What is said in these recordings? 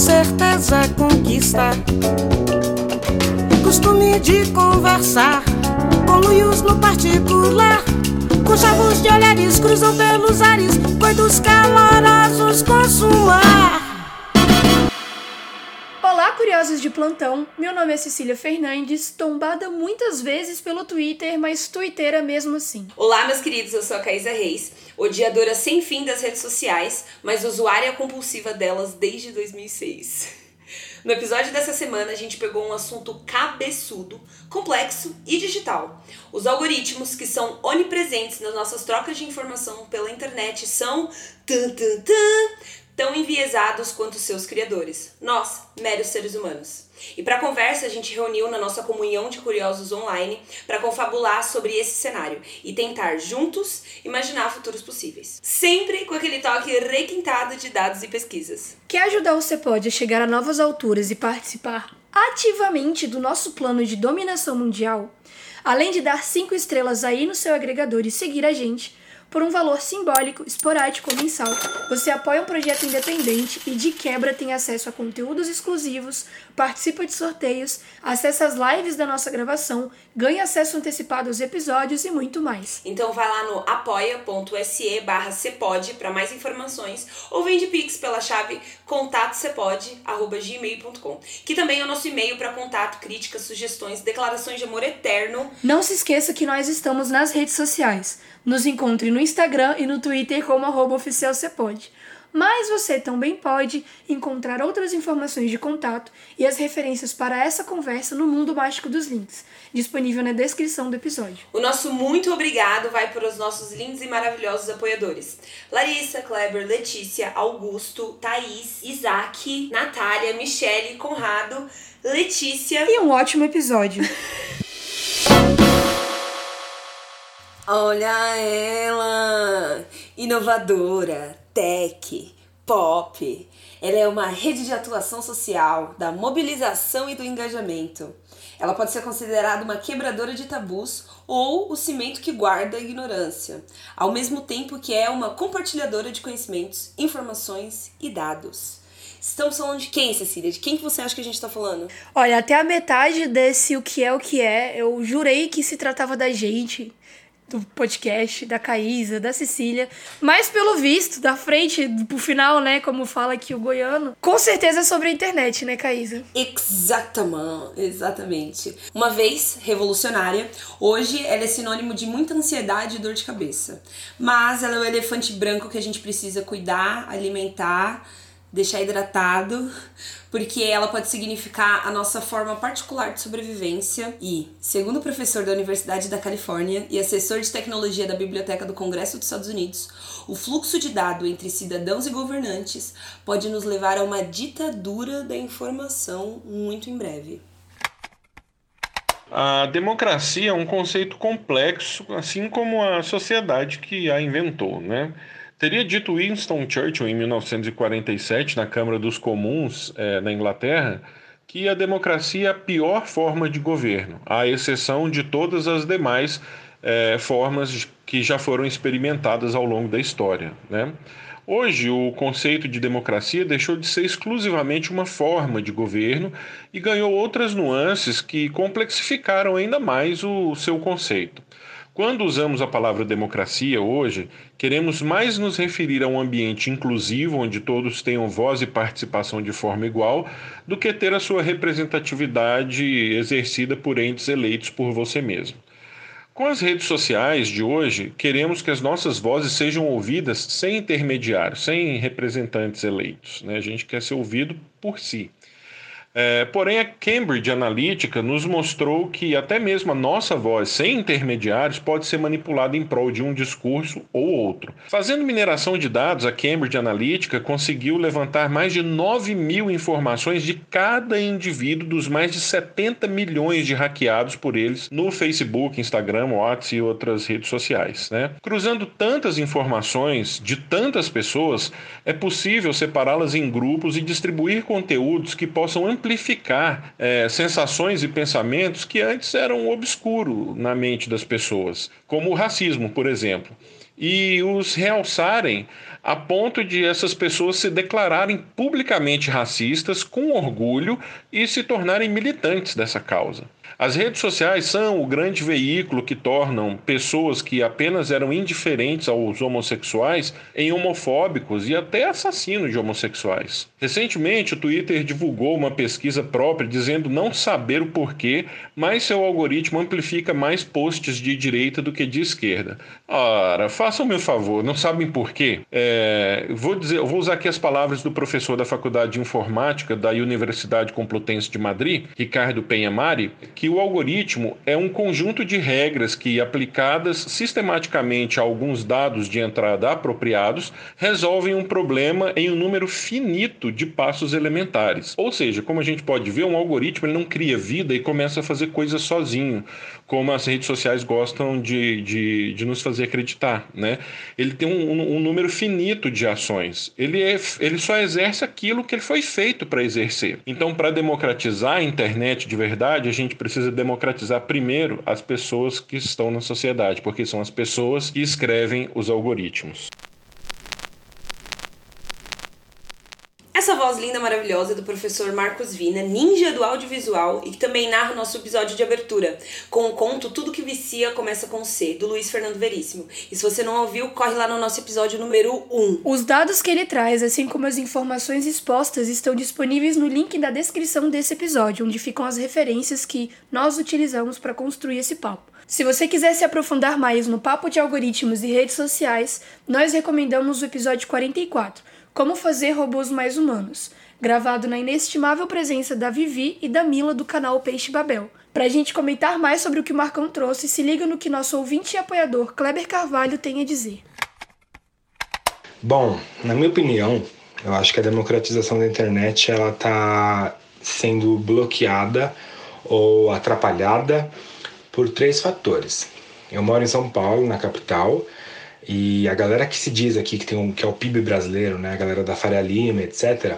certeza conquista. Costume de conversar com luios no particular. Com chavos de olhares cruzam pelos ares, coitos calorosos consumar. Olá, curiosos de plantão. Meu nome é Cecília Fernandes, tombada muitas vezes pelo Twitter, mas twitteira mesmo assim. Olá, meus queridos, eu sou a Caísa Reis, odiadora sem fim das redes sociais, mas usuária compulsiva delas desde 2006. No episódio dessa semana, a gente pegou um assunto cabeçudo, complexo e digital. Os algoritmos que são onipresentes nas nossas trocas de informação pela internet são tan, tan, tan, tão enviesados quanto seus criadores, nós, meros seres humanos. E para conversa, a gente reuniu na nossa comunhão de curiosos online para confabular sobre esse cenário e tentar juntos imaginar futuros possíveis. Sempre com aquele toque requintado de dados e pesquisas. Quer ajudar o Cepod a chegar a novas alturas e participar ativamente do nosso plano de dominação mundial? Além de dar cinco estrelas aí no seu agregador e seguir a gente, por um valor simbólico, esporádico ou mensal, você apoia um projeto independente e de quebra tem acesso a conteúdos exclusivos, participa de sorteios, acessa as lives da nossa gravação, ganha acesso antecipado aos episódios e muito mais. Então vai lá no apoia.se barra cepode para mais informações ou vende pix pela chave contatocepode.gmail.com que também é o nosso e-mail para contato, críticas, sugestões, declarações de amor eterno. Não se esqueça que nós estamos nas redes sociais. Nos encontre no Instagram e no Twitter como arroba oficial Cepode. Mas você também pode encontrar outras informações de contato e as referências para essa conversa no Mundo Mágico dos Links, disponível na descrição do episódio. O nosso muito obrigado vai para os nossos lindos e maravilhosos apoiadores: Larissa, Kleber, Letícia, Augusto, Thaís, Isaac, Natália, Michele, Conrado, Letícia. E um ótimo episódio. Olha ela! Inovadora, tech, pop. Ela é uma rede de atuação social, da mobilização e do engajamento. Ela pode ser considerada uma quebradora de tabus ou o cimento que guarda a ignorância, ao mesmo tempo que é uma compartilhadora de conhecimentos, informações e dados. Estamos falando de quem, Cecília? De quem que você acha que a gente está falando? Olha, até a metade desse O Que É O Que É, eu jurei que se tratava da gente, do podcast, da Caísa, da Cecília, mas pelo visto, da frente pro final, né, como fala aqui o goiano, com certeza é sobre a internet, né, Caísa? Exatamente, exatamente. Uma vez revolucionária, hoje ela é sinônimo de muita ansiedade e dor de cabeça. Mas ela é o elefante branco que a gente precisa cuidar, alimentar, deixar hidratado, porque ela pode significar a nossa forma particular de sobrevivência e, segundo o professor da Universidade da Califórnia e assessor de tecnologia da Biblioteca do Congresso dos Estados Unidos, o fluxo de dado entre cidadãos e governantes pode nos levar a uma ditadura da informação muito em breve. A democracia é um conceito complexo, assim como a sociedade que a inventou, né? Teria dito Winston Churchill em 1947 na Câmara dos Comuns eh, na Inglaterra que a democracia é a pior forma de governo, à exceção de todas as demais eh, formas que já foram experimentadas ao longo da história. Né? Hoje, o conceito de democracia deixou de ser exclusivamente uma forma de governo e ganhou outras nuances que complexificaram ainda mais o seu conceito. Quando usamos a palavra democracia hoje, queremos mais nos referir a um ambiente inclusivo, onde todos tenham voz e participação de forma igual, do que ter a sua representatividade exercida por entes eleitos por você mesmo. Com as redes sociais de hoje, queremos que as nossas vozes sejam ouvidas sem intermediários, sem representantes eleitos. Né? A gente quer ser ouvido por si. É, porém, a Cambridge Analytica nos mostrou que até mesmo a nossa voz, sem intermediários, pode ser manipulada em prol de um discurso ou outro. Fazendo mineração de dados, a Cambridge Analytica conseguiu levantar mais de 9 mil informações de cada indivíduo dos mais de 70 milhões de hackeados por eles no Facebook, Instagram, WhatsApp e outras redes sociais. Né? Cruzando tantas informações de tantas pessoas, é possível separá-las em grupos e distribuir conteúdos que possam amplificar é, sensações e pensamentos que antes eram obscuros na mente das pessoas, como o racismo, por exemplo. e os realçarem a ponto de essas pessoas se declararem publicamente racistas com orgulho e se tornarem militantes dessa causa. As redes sociais são o grande veículo que tornam pessoas que apenas eram indiferentes aos homossexuais em homofóbicos e até assassinos de homossexuais. Recentemente, o Twitter divulgou uma pesquisa própria dizendo não saber o porquê, mas seu algoritmo amplifica mais posts de direita do que de esquerda. Ora, façam-me um favor, não sabem por quê? É, vou, dizer, vou usar aqui as palavras do professor da Faculdade de Informática da Universidade Complutense de Madrid, Ricardo Penha Mari, que o algoritmo é um conjunto de regras que, aplicadas sistematicamente a alguns dados de entrada apropriados, resolvem um problema em um número finito de passos elementares. Ou seja, como a gente pode ver, um algoritmo ele não cria vida e começa a fazer coisas sozinho, como as redes sociais gostam de, de, de nos fazer acreditar. Né? Ele tem um, um número finito de ações. Ele, é, ele só exerce aquilo que ele foi feito para exercer. Então, para democratizar a internet de verdade, a gente precisa precisa democratizar primeiro as pessoas que estão na sociedade, porque são as pessoas que escrevem os algoritmos. Essa voz linda, maravilhosa do professor Marcos Vina, ninja do audiovisual e que também narra o nosso episódio de abertura, com o conto Tudo que Vicia Começa com C, do Luiz Fernando Veríssimo. E se você não ouviu, corre lá no nosso episódio número 1. Os dados que ele traz, assim como as informações expostas, estão disponíveis no link da descrição desse episódio, onde ficam as referências que nós utilizamos para construir esse papo. Se você quiser se aprofundar mais no papo de algoritmos e redes sociais, nós recomendamos o episódio 44 como Fazer Robôs Mais Humanos, gravado na inestimável presença da Vivi e da Mila do canal Peixe Babel. Para a gente comentar mais sobre o que o Marcão trouxe, se liga no que nosso ouvinte e apoiador Kleber Carvalho tem a dizer. Bom, na minha opinião, eu acho que a democratização da internet ela está sendo bloqueada ou atrapalhada por três fatores. Eu moro em São Paulo, na capital, e a galera que se diz aqui que, tem um, que é o PIB brasileiro, né, a galera da Faria Lima, etc.,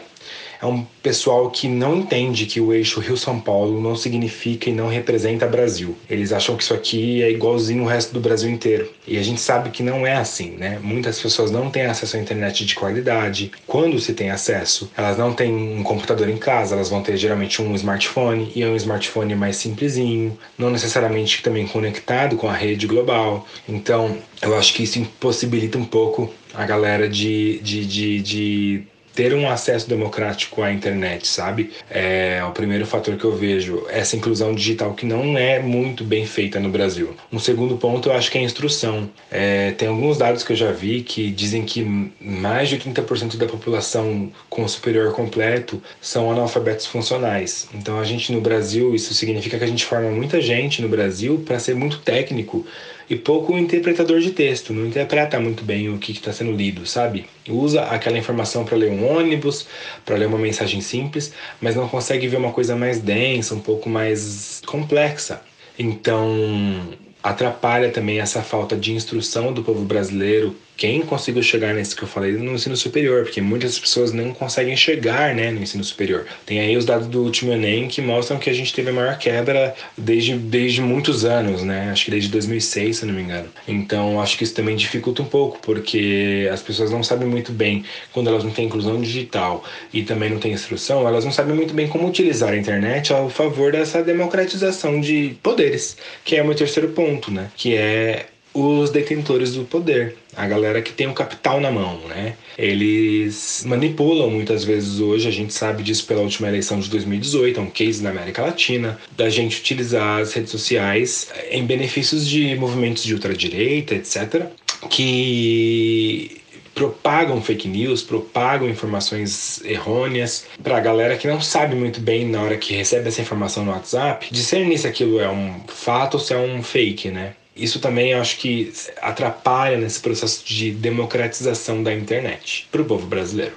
é um pessoal que não entende que o eixo Rio-São Paulo não significa e não representa Brasil. Eles acham que isso aqui é igualzinho o resto do Brasil inteiro. E a gente sabe que não é assim, né? Muitas pessoas não têm acesso à internet de qualidade. Quando se tem acesso, elas não têm um computador em casa, elas vão ter geralmente um smartphone, e é um smartphone mais simplesinho, não necessariamente também conectado com a rede global. Então, eu acho que isso impossibilita um pouco a galera de, de, de, de ter um acesso democrático à internet, sabe? É o primeiro fator que eu vejo, essa inclusão digital que não é muito bem feita no Brasil. Um segundo ponto eu acho que é a instrução. É, tem alguns dados que eu já vi que dizem que mais de 30% da população com superior completo são analfabetos funcionais. Então a gente no Brasil, isso significa que a gente forma muita gente no Brasil para ser muito técnico e pouco interpretador de texto, não interpreta muito bem o que está sendo lido, sabe? Usa aquela informação para ler um ônibus, para ler uma mensagem simples, mas não consegue ver uma coisa mais densa, um pouco mais complexa. Então, atrapalha também essa falta de instrução do povo brasileiro quem conseguiu chegar nesse que eu falei no ensino superior, porque muitas pessoas não conseguem chegar né, no ensino superior. Tem aí os dados do último Enem que mostram que a gente teve a maior quebra desde, desde muitos anos, né? Acho que desde 2006, se não me engano. Então, acho que isso também dificulta um pouco, porque as pessoas não sabem muito bem, quando elas não têm inclusão digital e também não têm instrução, elas não sabem muito bem como utilizar a internet ao favor dessa democratização de poderes, que é o meu terceiro ponto, né? Que é os detentores do poder, a galera que tem o capital na mão, né? Eles manipulam muitas vezes hoje, a gente sabe disso pela última eleição de 2018, é um case na América Latina, da gente utilizar as redes sociais em benefícios de movimentos de ultradireita, etc., que propagam fake news, propagam informações errôneas para a galera que não sabe muito bem na hora que recebe essa informação no WhatsApp discernir se aquilo é um fato ou se é um fake, né? Isso também acho que atrapalha nesse processo de democratização da internet para o povo brasileiro.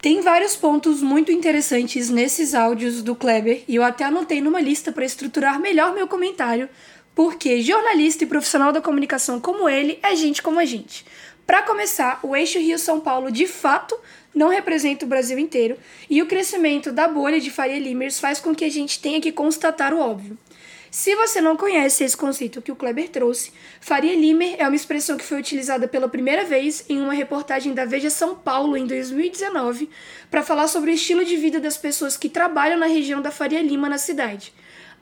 Tem vários pontos muito interessantes nesses áudios do Kleber e eu até anotei numa lista para estruturar melhor meu comentário, porque jornalista e profissional da comunicação como ele é gente como a gente. Para começar, o eixo Rio-São Paulo de fato não representa o Brasil inteiro, e o crescimento da bolha de Faria Limers faz com que a gente tenha que constatar o óbvio. Se você não conhece esse conceito que o Kleber trouxe, Faria Limer é uma expressão que foi utilizada pela primeira vez em uma reportagem da Veja São Paulo em 2019 para falar sobre o estilo de vida das pessoas que trabalham na região da Faria Lima na cidade.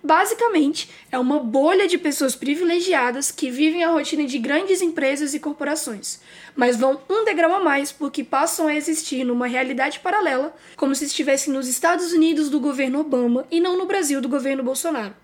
Basicamente, é uma bolha de pessoas privilegiadas que vivem a rotina de grandes empresas e corporações, mas vão um degrau a mais porque passam a existir numa realidade paralela, como se estivessem nos Estados Unidos do governo Obama e não no Brasil do governo Bolsonaro.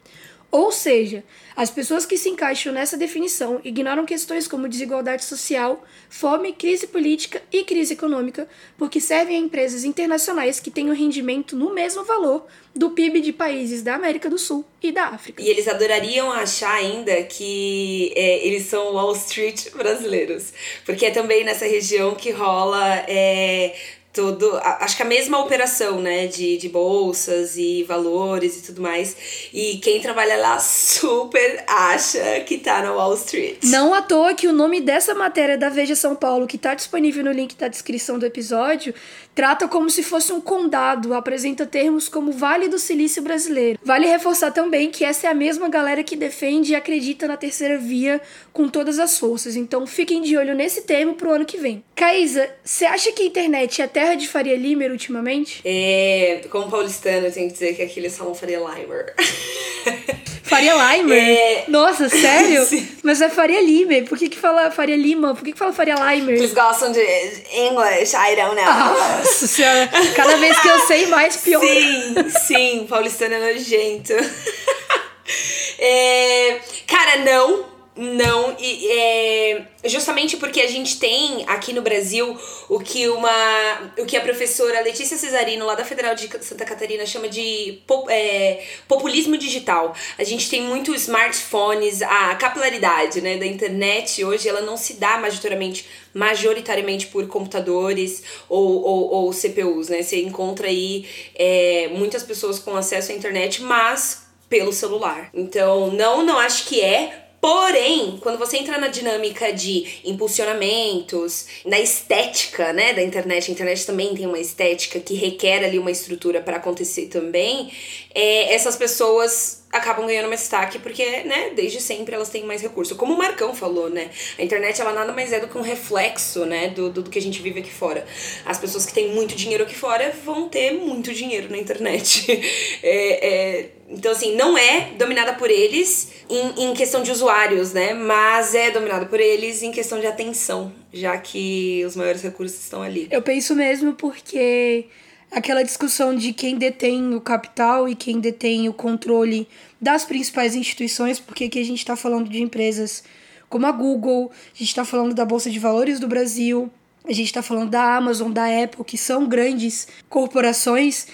Ou seja, as pessoas que se encaixam nessa definição ignoram questões como desigualdade social, fome, crise política e crise econômica, porque servem a empresas internacionais que têm um rendimento no mesmo valor do PIB de países da América do Sul e da África. E eles adorariam achar ainda que é, eles são Wall Street brasileiros, porque é também nessa região que rola é, todo acho que a mesma operação né de, de bolsas e valores e tudo mais. E quem trabalha lá super acha que tá na Wall Street. Não à toa que o nome dessa matéria da Veja São Paulo que tá disponível no link da descrição do episódio trata como se fosse um condado apresenta termos como Vale do Silício brasileiro. Vale reforçar também que essa é a mesma galera que defende e acredita na terceira via com todas as forças. Então fiquem de olho nesse termo pro ano que vem. Caísa você acha que a internet é até terra de Faria Limer ultimamente? É, como paulistano, eu tenho que dizer que aqui eles falam Faria Limer. Faria Limer? É... Nossa, sério? Mas é Faria Limer. Por que que fala Faria Lima? Por que que fala Faria Limer? Eles gostam de English, I don't know. Nossa senhora, cada vez que eu sei mais, pior. Sim, sim, paulistano é nojento. é... Cara, não, não, e é, justamente porque a gente tem aqui no Brasil o que uma o que a professora Letícia Cesarino, lá da Federal de Santa Catarina, chama de é, populismo digital. A gente tem muitos smartphones, a capilaridade né, da internet hoje ela não se dá majoritariamente, majoritariamente por computadores ou, ou, ou CPUs, né? Você encontra aí é, muitas pessoas com acesso à internet, mas pelo celular. Então, não, não acho que é Porém, quando você entra na dinâmica de impulsionamentos, na estética, né, da internet, a internet também tem uma estética que requer ali uma estrutura para acontecer também, é, essas pessoas acabam ganhando mais destaque porque, né, desde sempre elas têm mais recurso. Como o Marcão falou, né, a internet ela nada mais é do que um reflexo, né, do, do, do que a gente vive aqui fora. As pessoas que têm muito dinheiro aqui fora vão ter muito dinheiro na internet. é, é, então, assim, não é dominada por eles em, em questão de usuários, né, mas é dominada por eles em questão de atenção, já que os maiores recursos estão ali. Eu penso mesmo porque aquela discussão de quem detém o capital e quem detém o controle das principais instituições, porque aqui a gente está falando de empresas como a Google, a gente está falando da Bolsa de Valores do Brasil, a gente está falando da Amazon, da Apple, que são grandes corporações.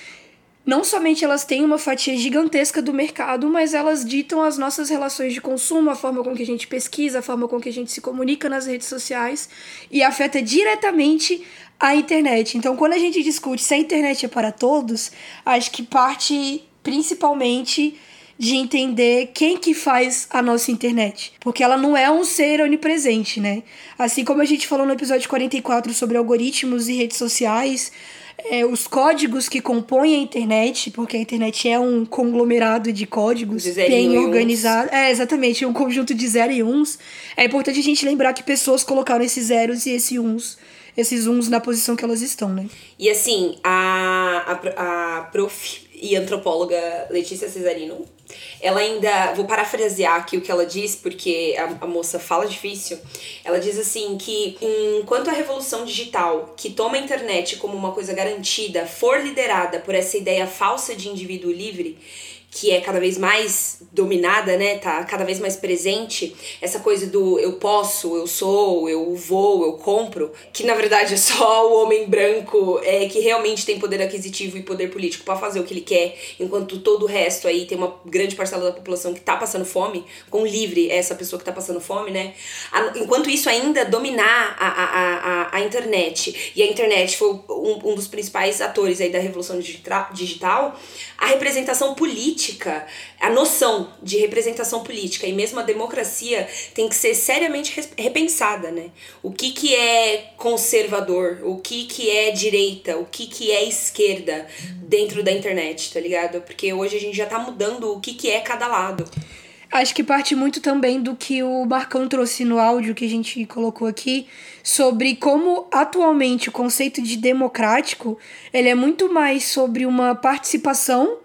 Não somente elas têm uma fatia gigantesca do mercado, mas elas ditam as nossas relações de consumo, a forma com que a gente pesquisa, a forma com que a gente se comunica nas redes sociais e afeta diretamente a internet. Então, quando a gente discute se a internet é para todos, acho que parte principalmente de entender quem que faz a nossa internet. Porque ela não é um ser onipresente, né? Assim como a gente falou no episódio 44 sobre algoritmos e redes sociais, é, os códigos que compõem a internet, porque a internet é um conglomerado de códigos de bem organizado. É, exatamente, um conjunto de zero e uns. É importante a gente lembrar que pessoas colocaram esses zeros e esses uns esses uns na posição que elas estão, né? E assim, a, a, a prof e antropóloga Letícia Cesarino, ela ainda. Vou parafrasear aqui o que ela diz, porque a, a, moça fala difícil. Ela diz assim que enquanto a revolução digital, que toma a internet como uma coisa garantida, for liderada por essa ideia falsa de indivíduo livre, que é cada vez mais dominada, né? Tá cada vez mais presente. Essa coisa do eu posso, eu sou, eu vou, eu compro, que na verdade é só o homem branco é que realmente tem poder aquisitivo e poder político para fazer o que ele quer, enquanto todo o resto aí tem uma grande parcela da população que tá passando fome, com livre é essa pessoa que tá passando fome, né? Enquanto isso ainda dominar a, a, a, a internet, e a internet foi um, um dos principais atores aí da revolução digital, a representação política política, a noção de representação política e mesmo a democracia tem que ser seriamente repensada, né? O que, que é conservador, o que, que é direita, o que, que é esquerda dentro da internet, tá ligado? Porque hoje a gente já tá mudando o que, que é cada lado. Acho que parte muito também do que o Marcão trouxe no áudio que a gente colocou aqui, sobre como atualmente o conceito de democrático ele é muito mais sobre uma participação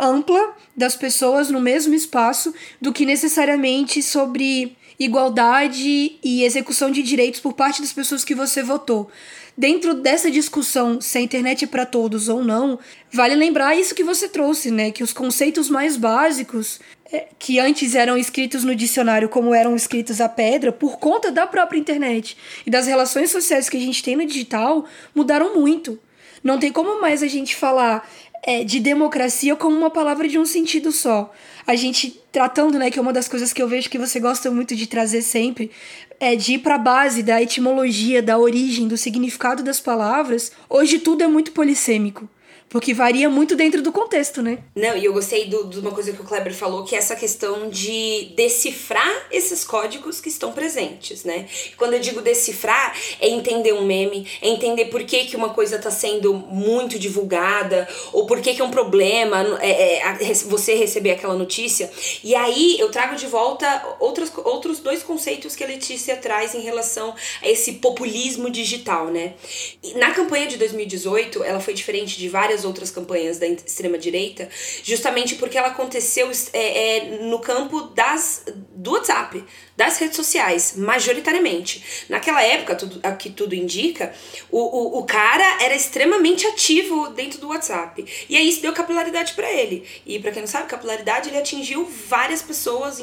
ampla das pessoas no mesmo espaço do que necessariamente sobre igualdade e execução de direitos por parte das pessoas que você votou. Dentro dessa discussão se a internet é para todos ou não, vale lembrar isso que você trouxe, né? Que os conceitos mais básicos é, que antes eram escritos no dicionário como eram escritos à pedra, por conta da própria internet e das relações sociais que a gente tem no digital, mudaram muito. Não tem como mais a gente falar é, de democracia como uma palavra de um sentido só. A gente tratando, né, que é uma das coisas que eu vejo que você gosta muito de trazer sempre, é de ir para a base da etimologia, da origem, do significado das palavras. Hoje tudo é muito polissêmico. Porque varia muito dentro do contexto, né? Não, e eu gostei de uma coisa que o Kleber falou, que é essa questão de decifrar esses códigos que estão presentes, né? Quando eu digo decifrar, é entender um meme, é entender por que, que uma coisa está sendo muito divulgada, ou por que, que é um problema é, é, você receber aquela notícia. E aí eu trago de volta outros, outros dois conceitos que a Letícia traz em relação a esse populismo digital, né? Na campanha de 2018, ela foi diferente de várias várias outras campanhas da extrema-direita, justamente porque ela aconteceu é, é, no campo das, do WhatsApp, das redes sociais, majoritariamente. Naquela época, tudo, a que tudo indica, o, o, o cara era extremamente ativo dentro do WhatsApp. E aí isso deu capilaridade para ele. E para quem não sabe, capilaridade ele atingiu várias pessoas,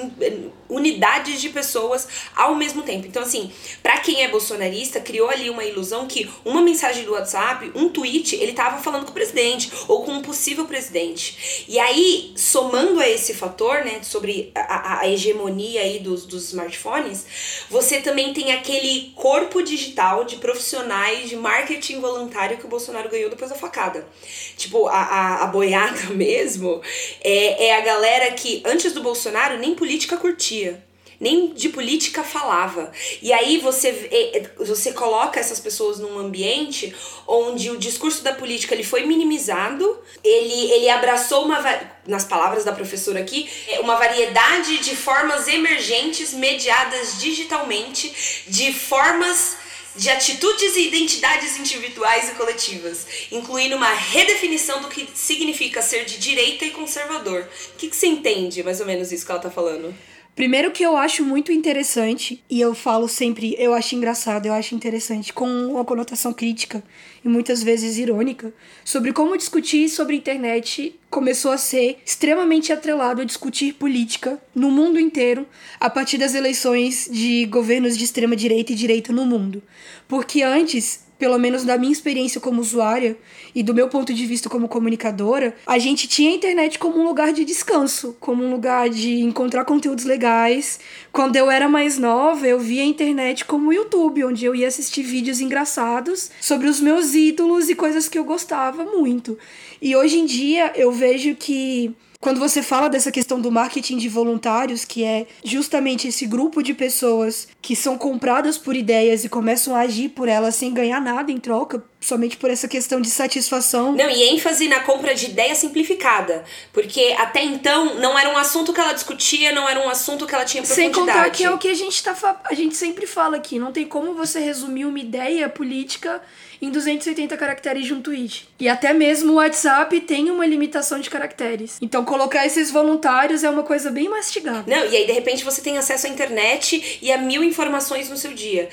unidades de pessoas ao mesmo tempo. Então, assim, para quem é bolsonarista, criou ali uma ilusão que uma mensagem do WhatsApp, um tweet, ele tava falando com o presidente ou com um possível presidente. E aí, somando a esse fator, né, sobre a, a, hegemonia aí dos, dos smartphones, você também tem aquele corpo digital de profissionais de marketing voluntário que o Bolsonaro ganhou depois da facada. Tipo, a, a, a boiada mesmo é, é a galera que antes do Bolsonaro nem política curtia nem de política falava. E aí você, é, é, você coloca essas pessoas num ambiente onde o discurso da política ele foi minimizado, ele, ele abraçou uma, nas palavras da professora aqui, é, uma variedade de formas emergentes mediadas digitalmente, de formas de atitudes e identidades individuais e coletivas, incluindo uma redefinição do que significa ser de direita e conservador. O que, que você entende, mais ou menos, isso que ela está falando? Primeiro que eu acho muito interessante, e eu falo sempre, eu acho engraçado, eu acho interessante, com uma conotação crítica e muitas vezes irônica, sobre como discutir sobre internet começou a ser extremamente atrelado a discutir política no mundo inteiro a partir das eleições de governos de extrema direita e direita no mundo. Porque antes pelo menos da minha experiência como usuária e do meu ponto de vista como comunicadora, a gente tinha a internet como um lugar de descanso, como um lugar de encontrar conteúdos legais. Quando eu era mais nova, eu via a internet como o YouTube, onde eu ia assistir vídeos engraçados sobre os meus ídolos e coisas que eu gostava muito. E hoje em dia eu vejo que quando você fala dessa questão do marketing de voluntários, que é justamente esse grupo de pessoas que são compradas por ideias e começam a agir por elas sem ganhar nada em troca, somente por essa questão de satisfação. Não, e ênfase na compra de ideia simplificada, porque até então não era um assunto que ela discutia, não era um assunto que ela tinha profundidade. Sem contar que é o que a gente tá a gente sempre fala aqui, não tem como você resumir uma ideia política em 280 caracteres de um tweet. E até mesmo o WhatsApp tem uma limitação de caracteres. Então colocar esses voluntários é uma coisa bem mastigada. Não, e aí de repente você tem acesso à internet e a mil informações no seu dia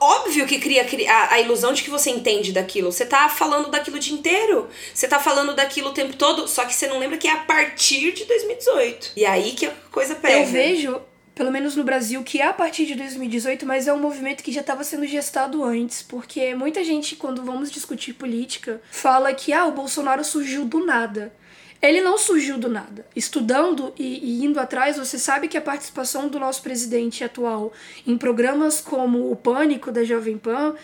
óbvio que cria a, a, ilusão de que você entende daquilo. Você tá falando daquilo o dia inteiro. Você tá falando daquilo o tempo todo, só que você não lembra que é a partir de 2018. E aí que a coisa pega. Eu vejo pelo menos no Brasil, que é a partir de 2018, mas é um movimento que já estava sendo gestado antes, porque muita gente, quando vamos discutir política, fala que ah, o Bolsonaro surgiu do nada. Ele não surgiu do nada. Estudando e, e, indo atrás, você sabe que a participação do nosso presidente atual em programas como o Pânico da Jovem Pan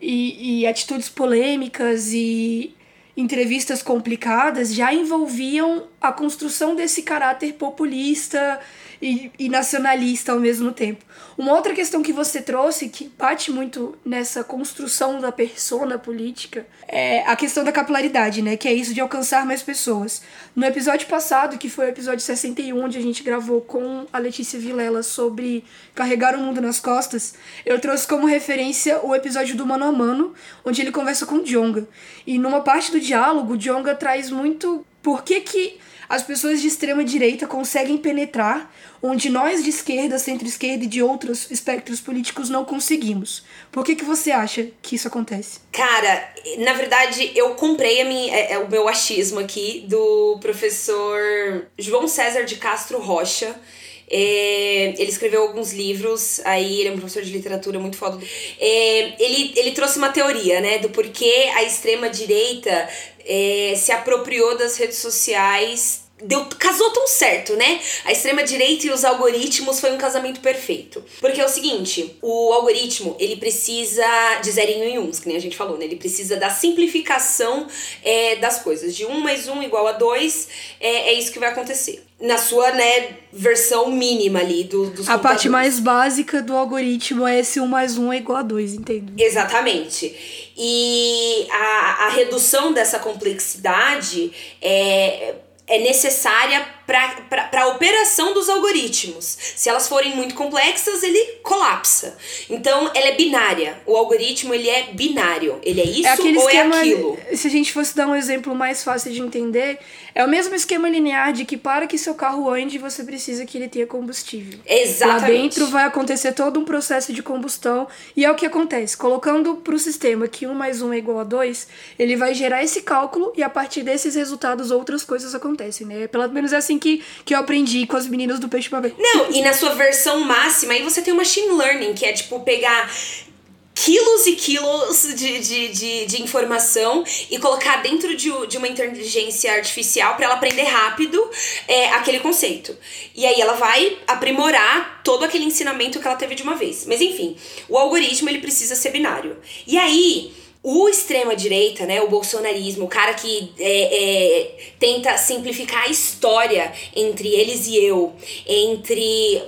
e, e atitudes polêmicas e entrevistas complicadas já envolviam a construção desse caráter populista e, e, nacionalista ao mesmo tempo. Uma outra questão que você trouxe, que bate muito nessa construção da persona política, é a questão da capilaridade, né? Que é isso de alcançar mais pessoas. No episódio passado, que foi o episódio 61, onde a gente gravou com a Letícia Vilela sobre carregar o mundo nas costas, eu trouxe como referência o episódio do Mano a Mano, onde ele conversa com o Djonga. E numa parte do diálogo, o Djonga traz muito por que que as pessoas de extrema direita conseguem penetrar onde nós de esquerda, centro-esquerda e de outros espectros políticos não conseguimos. Por que, que você acha que isso acontece? Cara, na verdade, eu comprei a minha, é, é, o meu achismo aqui do professor João César de Castro Rocha. É, ele escreveu alguns livros, aí ele é um professor de literatura muito foda. É, ele, ele trouxe uma teoria, né, do porquê a extrema-direita é, se apropriou das redes sociais deu, casou tão certo, né? A extrema-direita e os algoritmos foi um casamento perfeito. Porque é o seguinte, o algoritmo, ele precisa de zerinho em uns, que nem a gente falou, né? Ele precisa da simplificação é, das coisas. De 1 mais 1 igual a 2, é, é isso que vai acontecer. Na sua, né, versão mínima ali do, dos A parte mais básica do algoritmo é esse 1 mais 1 é igual a 2, entende? Exatamente. E a, a redução dessa complexidade é é necessária para a operação dos algoritmos. Se elas forem muito complexas, ele colapsa. Então, ela é binária. O algoritmo ele é binário. Ele é isso é ou é aquilo. Se a gente fosse dar um exemplo mais fácil de entender, é o mesmo esquema linear de que para que seu carro ande, você precisa que ele tenha combustível. Exatamente. Lá dentro vai acontecer todo um processo de combustão e é o que acontece. Colocando para o sistema que 1 mais 1 é igual a 2, ele vai gerar esse cálculo e a partir desses resultados outras coisas acontecem, né? Pelo menos é assim que, que eu aprendi com as meninas do Peixe Papel. Não, e na sua versão máxima, aí você tem o machine learning, que é tipo pegar quilos e quilos de, de, de, de, informação e colocar dentro de, de uma inteligência artificial para ela aprender rápido é, aquele conceito. E aí ela vai aprimorar todo aquele ensinamento que ela teve de uma vez. Mas enfim, o algoritmo ele precisa ser binário. E aí o extrema-direita, né, o bolsonarismo, o cara que é, é, tenta simplificar a história entre eles e eu, entre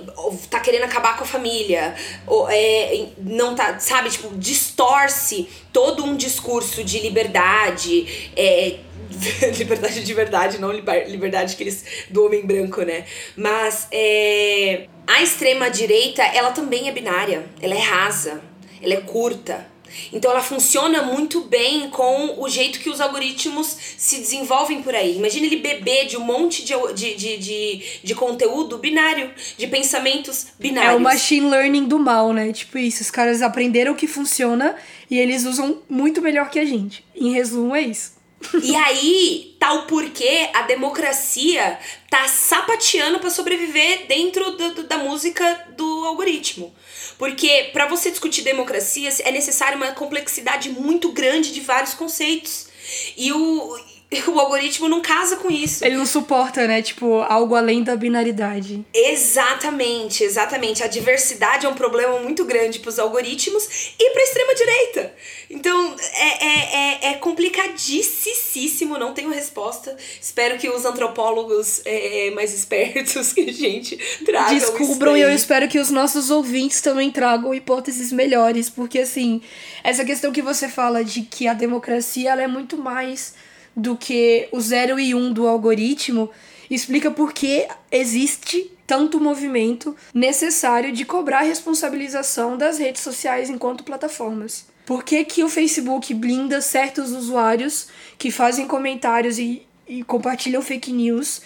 tá querendo acabar com a família, ou, é, não tá, sabe, tipo, distorce todo um discurso de liberdade, é, liberdade de verdade, não liberdade que eles do homem branco, né? Mas é, a extrema direita, ela também é binária, ela é rasa, ela é curta então ela funciona muito bem com o jeito que os algoritmos se desenvolvem por aí. Imagina ele beber de um monte de, de, de, de, de conteúdo binário, de pensamentos binários. É o machine learning do mal, né? Tipo isso, os caras aprenderam o que funciona e eles usam muito melhor que a gente. Em resumo, é isso. E aí, tal porquê a democracia tá sapateando para sobreviver dentro do, do, da música do algoritmo. Porque para você discutir democracia é necessário uma complexidade muito grande de vários conceitos. E o, o algoritmo não casa com isso. Ele não suporta, né? Tipo, algo além da binaridade. Exatamente, exatamente. A diversidade é um problema muito grande para os algoritmos e para a extrema-direita. Então, é, é, é, é complicadíssimo, não tenho resposta. Espero que os antropólogos é, mais espertos que a gente tragam Descubram e eu espero que os nossos ouvintes também tragam hipóteses melhores, porque, assim, essa questão que você fala de que a democracia ela é muito mais do que o 0 e 1 um do algoritmo, explica por que existe tanto movimento necessário de cobrar responsabilização das redes sociais enquanto plataformas. Por que, que o Facebook blinda certos usuários que fazem comentários e, e compartilham fake news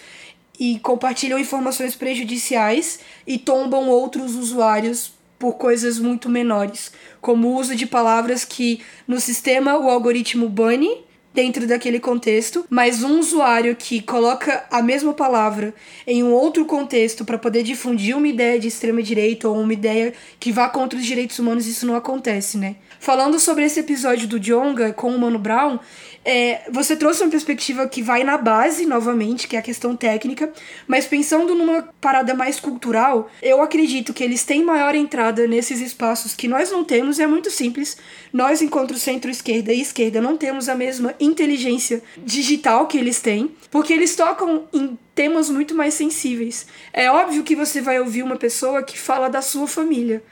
e compartilham informações prejudiciais e tombam outros usuários por coisas muito menores, como o uso de palavras que no sistema o algoritmo bane dentro daquele contexto, mas um usuário que coloca a mesma palavra em um outro contexto para poder difundir uma ideia de extrema direita ou uma ideia que vá contra os direitos humanos, isso não acontece, né? Falando sobre esse episódio do Jonga com o Mano Brown, é, você trouxe uma perspectiva que vai na base, novamente, que é a questão técnica, mas pensando numa parada mais cultural, eu acredito que eles têm maior entrada nesses espaços que nós não temos, e é muito simples. Nós, enquanto centro-esquerda e esquerda, não temos a mesma inteligência digital que eles têm, porque eles tocam em temas muito mais sensíveis. É óbvio que você vai ouvir uma pessoa que fala da sua família,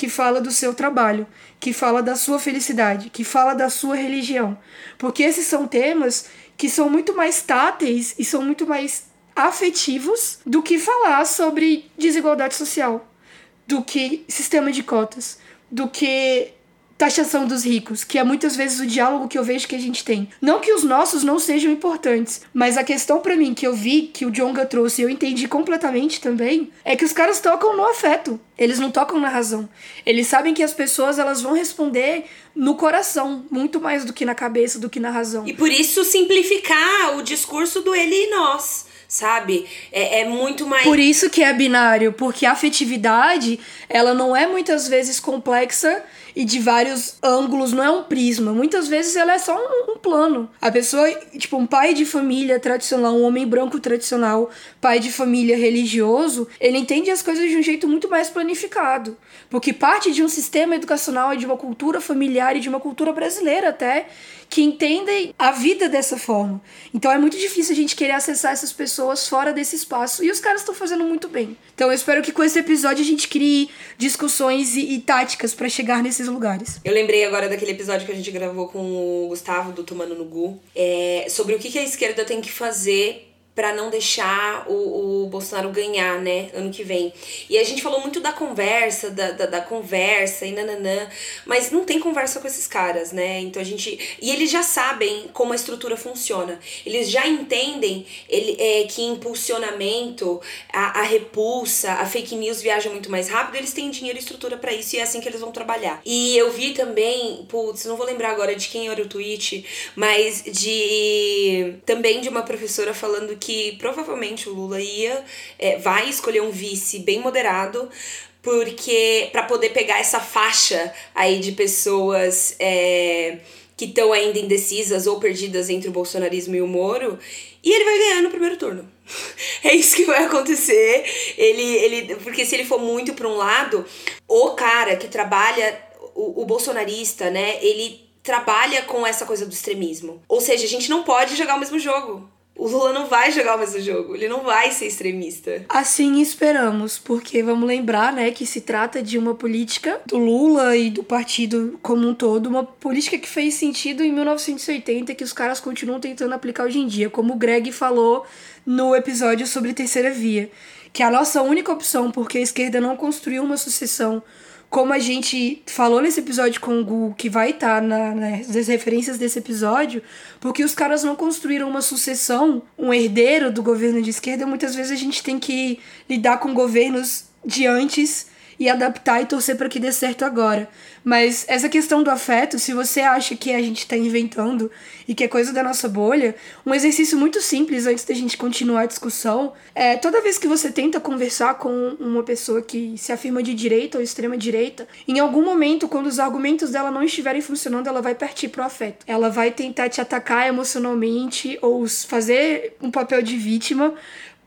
que fala do seu trabalho, que fala da sua felicidade, que fala da sua religião. Porque esses são temas que são muito mais táteis e são muito mais afetivos do que falar sobre desigualdade social, do que sistema de cotas, do que taxação dos ricos, que é muitas vezes o diálogo que eu vejo que a gente tem. Não que os nossos não sejam importantes, mas a questão para mim que eu vi que o Jonga trouxe e eu entendi completamente também, é que os caras tocam no afeto. Eles não tocam na razão. Eles sabem que as pessoas elas vão responder no coração, muito mais do que na cabeça, do que na razão. E por isso simplificar o discurso do ele e nós sabe? É, é, muito mais. Por isso que é binário, porque a afetividade, ela não é muitas vezes complexa e de vários ângulos, não é um prisma. Muitas vezes ela é só um, um, plano. A pessoa, tipo, um pai de família tradicional, um homem branco tradicional, pai de família religioso, ele entende as coisas de um jeito muito mais planificado. Porque parte de um sistema educacional e de uma cultura familiar e de uma cultura brasileira até, que entendem a vida dessa forma. Então é muito difícil a gente querer acessar essas pessoas fora desse espaço. E os caras estão fazendo muito bem. Então eu espero que com esse episódio a gente crie discussões e, e táticas para chegar nesses lugares. Eu lembrei agora daquele episódio que a gente gravou com o Gustavo do Tomando no Gu, é, sobre o que a esquerda tem que fazer para não deixar o, o Bolsonaro ganhar, né, ano que vem. E a gente falou muito da conversa, da, da, da, conversa e nananã, mas não tem conversa com esses caras, né? Então a gente. E eles já sabem como a estrutura funciona. Eles já entendem ele, é, que impulsionamento, a, a repulsa, a fake news viaja muito mais rápido, eles têm dinheiro e estrutura para isso e é assim que eles vão trabalhar. E eu vi também, putz, não vou lembrar agora de quem era o tweet, mas de. também de uma professora falando que provavelmente o Lula ia é, vai escolher um vice bem moderado porque para poder pegar essa faixa aí de pessoas é, que estão ainda indecisas ou perdidas entre o bolsonarismo e o Moro e ele vai ganhar no primeiro turno. É isso que vai acontecer. Ele, ele, porque se ele for muito para um lado, o cara que trabalha, o, o bolsonarista, né? Ele trabalha com essa coisa do extremismo. Ou seja, a gente não pode jogar o mesmo jogo o Lula não vai jogar o mesmo jogo, ele não vai ser extremista. Assim esperamos, porque vamos lembrar, né, que se trata de uma política do Lula e do partido como um todo, uma política que fez sentido em 1980 que os caras continuam tentando aplicar hoje em dia, como o Greg falou no episódio sobre terceira via, que é a nossa única opção, porque a esquerda não construiu uma sucessão como a gente falou nesse episódio com o Gu, que vai estar tá na, nas referências desse episódio, porque os caras não construíram uma sucessão, um herdeiro do governo de esquerda, muitas vezes a gente tem que lidar com governos de antes e adaptar e torcer para que dê certo agora. Mas essa questão do afeto, se você acha que a gente está inventando e que é coisa da nossa bolha, um exercício muito simples antes da gente continuar a discussão é toda vez que você tenta conversar com uma pessoa que se afirma de direita ou extrema direita, em algum momento, quando os argumentos dela não estiverem funcionando, ela vai partir pro afeto. Ela vai tentar te atacar emocionalmente ou fazer um papel de vítima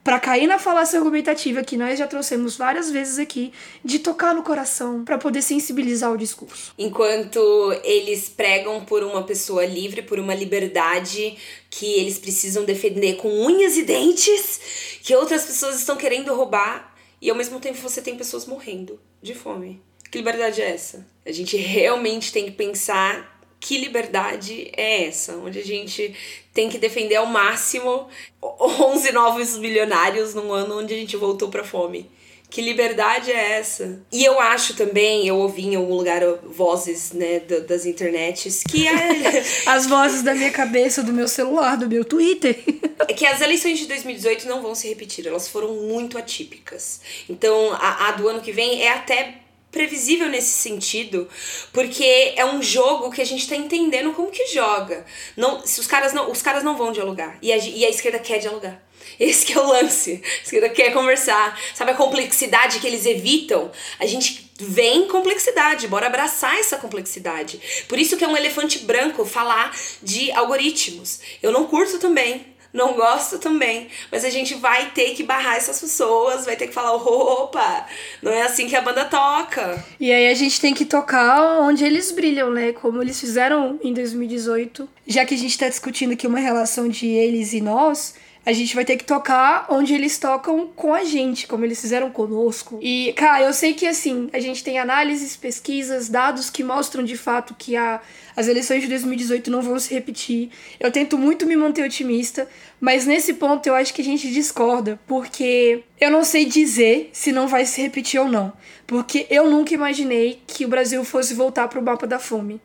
para cair na falácia argumentativa que nós já trouxemos várias vezes aqui, de tocar no coração, para poder sensibilizar o discurso. Enquanto eles pregam por uma pessoa livre, por uma liberdade que eles precisam defender com unhas e dentes, que outras pessoas estão querendo roubar, e ao mesmo tempo você tem pessoas morrendo de fome. Que liberdade é essa? A gente realmente tem que pensar que liberdade é essa? Onde a gente tem que defender ao máximo 11 novos milionários num ano onde a gente voltou pra fome. Que liberdade é essa? E eu acho também, eu ouvi em algum lugar vozes, né, das internets, que é... As vozes da minha cabeça, do meu celular, do meu Twitter. é que as eleições de 2018 não vão se repetir, elas foram muito atípicas. Então, a, a do ano que vem é até previsível nesse sentido, porque é um jogo que a gente tá entendendo como que joga. Não, se os caras não, os caras não vão dialogar e a, e a esquerda quer dialogar. Esse que é o lance. A esquerda quer conversar. Sabe a complexidade que eles evitam? A gente vem complexidade, bora abraçar essa complexidade. Por isso que é um elefante branco falar de algoritmos. Eu não curto também, não gosto também. Mas a gente vai ter que barrar essas pessoas, vai ter que falar, opa, não é assim que a banda toca. E aí a gente tem que tocar onde eles brilham, né? Como eles fizeram em 2018. Já que a gente tá discutindo aqui uma relação de eles e nós, a gente vai ter que tocar onde eles tocam com a gente, como eles fizeram conosco. E, cara, eu sei que assim, a gente tem análises, pesquisas, dados que mostram de fato que a, as eleições de 2018 não vão se repetir. Eu tento muito me manter otimista, mas nesse ponto eu acho que a gente discorda, porque eu não sei dizer se não vai se repetir ou não. Porque eu nunca imaginei que o Brasil fosse voltar para o mapa da fome.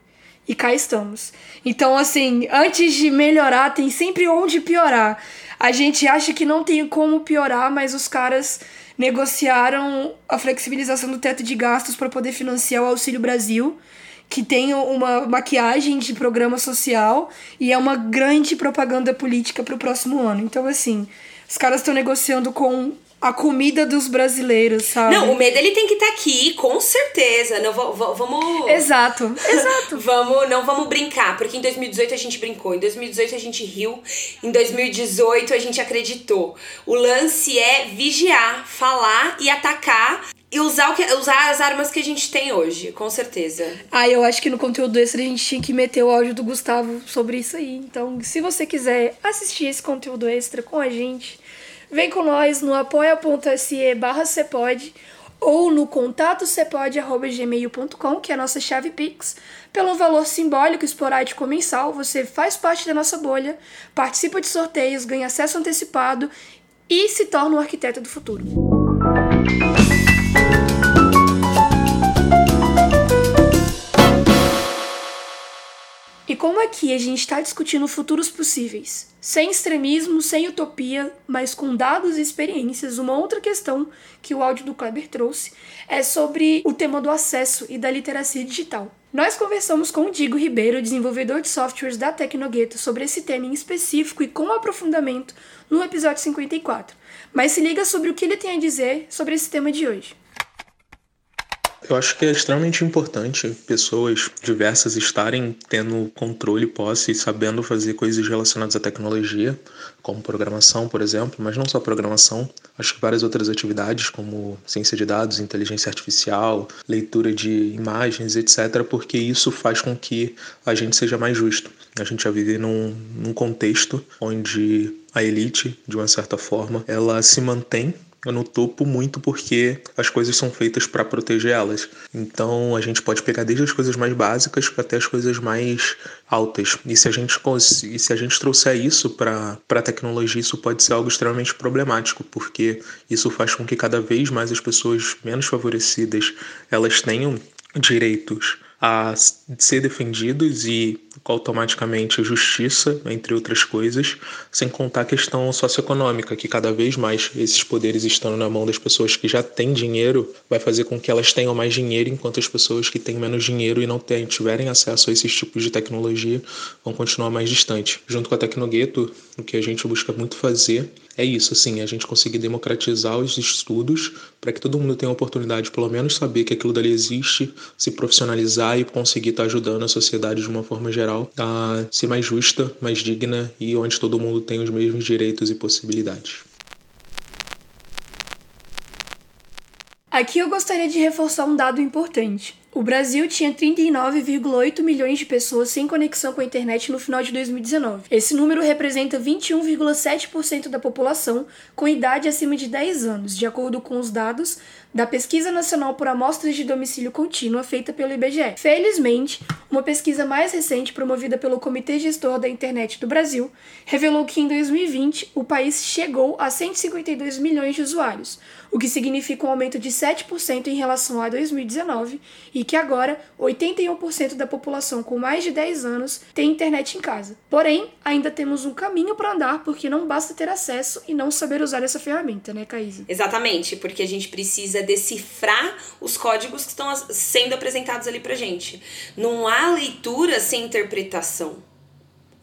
E cá estamos. Então, assim, antes de melhorar, tem sempre onde piorar. A gente acha que não tem como piorar, mas os caras negociaram a flexibilização do teto de gastos para poder financiar o Auxílio Brasil, que tem uma maquiagem de programa social e é uma grande propaganda política para o próximo ano. Então, assim, os caras estão negociando com a comida dos brasileiros, sabe? Não, o medo ele tem que estar tá aqui, com certeza. Não vamos. Exato, exato. vamos, não vamos brincar, porque em 2018 a gente brincou, em 2018 a gente riu, em 2018 a gente acreditou. O lance é vigiar, falar e atacar e usar, o que, usar as armas que a gente tem hoje, com certeza. Ah, eu acho que no conteúdo extra a gente tinha que meter o áudio do Gustavo sobre isso aí. Então, se você quiser assistir esse conteúdo extra com a gente Vem com nós no apoia.se barra cepode ou no contato cepode.gmail.com, que é a nossa chave Pix. Pelo valor simbólico esporádico mensal, você faz parte da nossa bolha, participa de sorteios, ganha acesso antecipado e se torna um arquiteto do futuro. Como aqui a gente está discutindo futuros possíveis, sem extremismo, sem utopia, mas com dados e experiências, uma outra questão que o áudio do Kleber trouxe é sobre o tema do acesso e da literacia digital. Nós conversamos com o Digo Ribeiro, desenvolvedor de softwares da Tecnogueto, sobre esse tema em específico e com aprofundamento no episódio 54. Mas se liga sobre o que ele tem a dizer sobre esse tema de hoje. Eu acho que é extremamente importante pessoas diversas estarem tendo controle, posse sabendo fazer coisas relacionadas à tecnologia, como programação, por exemplo, mas não só programação, acho que várias outras atividades, como ciência de dados, inteligência artificial, leitura de imagens, etc., porque isso faz com que a gente seja mais justo. A gente já vive num, num contexto onde a elite, de uma certa forma, ela se mantém no topo muito porque as coisas são feitas para proteger elas. Então a gente pode pegar desde as coisas mais básicas até as coisas mais altas. E se a gente e se a gente trouxer isso para a tecnologia, isso pode ser algo extremamente problemático, porque isso faz com que cada vez mais as pessoas menos favorecidas elas tenham direitos a ser defendidos e automaticamente justiça, entre outras coisas, sem contar a questão socioeconômica, que cada vez mais esses poderes estando na mão das pessoas que já têm dinheiro, vai fazer com que elas tenham mais dinheiro, enquanto as pessoas que têm menos dinheiro e não tiverem acesso a esses tipos de tecnologia vão continuar mais distantes. Junto com a Tecnogueto, o que a gente busca muito fazer é isso, assim, a gente conseguir democratizar os estudos para que todo mundo tenha a oportunidade, pelo menos, saber que aquilo dali existe, se profissionalizar e conseguir estar tá ajudando a sociedade de uma forma geral a ser mais justa, mais digna e onde todo mundo tem os mesmos direitos e possibilidades. Aqui eu gostaria de reforçar um dado importante. O Brasil tinha 39,8 milhões de pessoas sem conexão com a internet no final de 2019. Esse número representa 21,7% da população com idade acima de 10 anos, de acordo com os dados da Pesquisa Nacional por Amostras de Domicílio Contínua feita pelo IBGE. Felizmente, uma pesquisa mais recente promovida pelo Comitê Gestor da Internet do Brasil revelou que em 2020 o país chegou a 152 milhões de usuários, o que significa um aumento de 7% em relação a 2019 e que agora 81% da população com mais de 10 anos tem internet em casa. Porém, ainda temos um caminho para andar porque não basta ter acesso e não saber usar essa ferramenta, né, Caísa? Exatamente, porque a gente precisa decifrar os códigos que estão sendo apresentados ali pra gente. Não há leitura sem interpretação.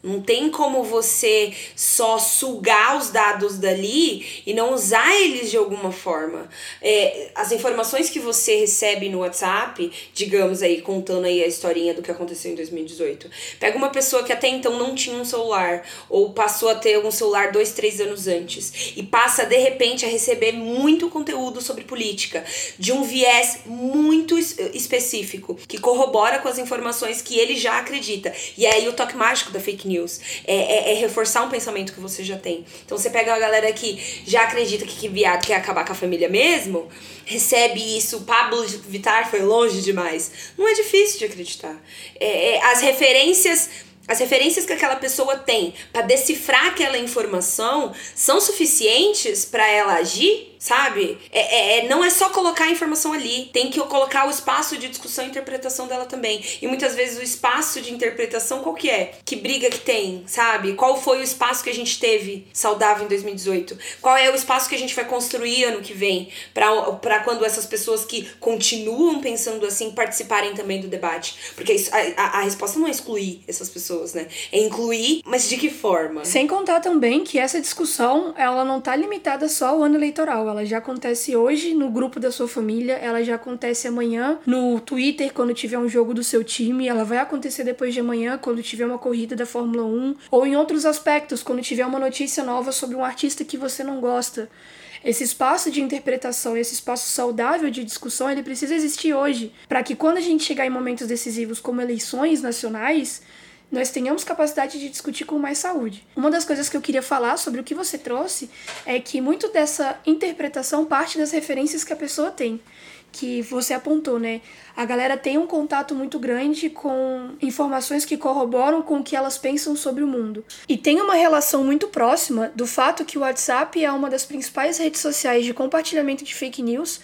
Não tem como você só sugar os dados dali e não usar eles de alguma forma. É, as informações que você recebe no WhatsApp, digamos aí, contando aí a historinha do que aconteceu em 2018. Pega uma pessoa que até então não tinha um celular, ou passou a ter um celular dois, três anos antes, e passa de repente a receber muito conteúdo sobre política, de um viés muito específico, que corrobora com as informações que ele já acredita. E é aí o toque mágico da fake news news. É, é, é, reforçar um pensamento que você já tem. Então você pega a galera que já acredita que, que viado quer acabar com a família mesmo, recebe isso, Pablo Vittar foi longe demais. Não é difícil de acreditar. É, é as referências as referências que aquela pessoa tem para decifrar aquela informação são suficientes para ela agir? sabe? É, é, é, não é só colocar a informação ali, tem que colocar o espaço de discussão e interpretação dela também. E muitas vezes o espaço de interpretação, qual que é? Que briga que tem, sabe? Qual foi o espaço que a gente teve saudável em 2018? Qual é o espaço que a gente vai construir ano que vem para quando essas pessoas que continuam pensando assim participarem também do debate? Porque a, a, a resposta não é excluir essas pessoas, né? É incluir, mas de que forma? Sem contar também que essa discussão, ela não tá limitada só ao ano eleitoral ela já acontece hoje no grupo da sua família, ela já acontece amanhã no Twitter quando tiver um jogo do seu time, ela vai acontecer depois de amanhã quando tiver uma corrida da Fórmula 1, ou em outros aspectos, quando tiver uma notícia nova sobre um artista que você não gosta. Esse espaço de interpretação, esse espaço saudável de discussão, ele precisa existir hoje, para que quando a gente chegar em momentos decisivos como eleições nacionais, nós tenhamos capacidade de discutir com mais saúde. Uma das coisas que eu queria falar sobre o que você trouxe é que muito dessa interpretação parte das referências que a pessoa tem, que você apontou, né? A galera tem um contato muito grande com informações que corroboram com o que elas pensam sobre o mundo. E tem uma relação muito próxima do fato que o WhatsApp é uma das principais redes sociais de compartilhamento de fake news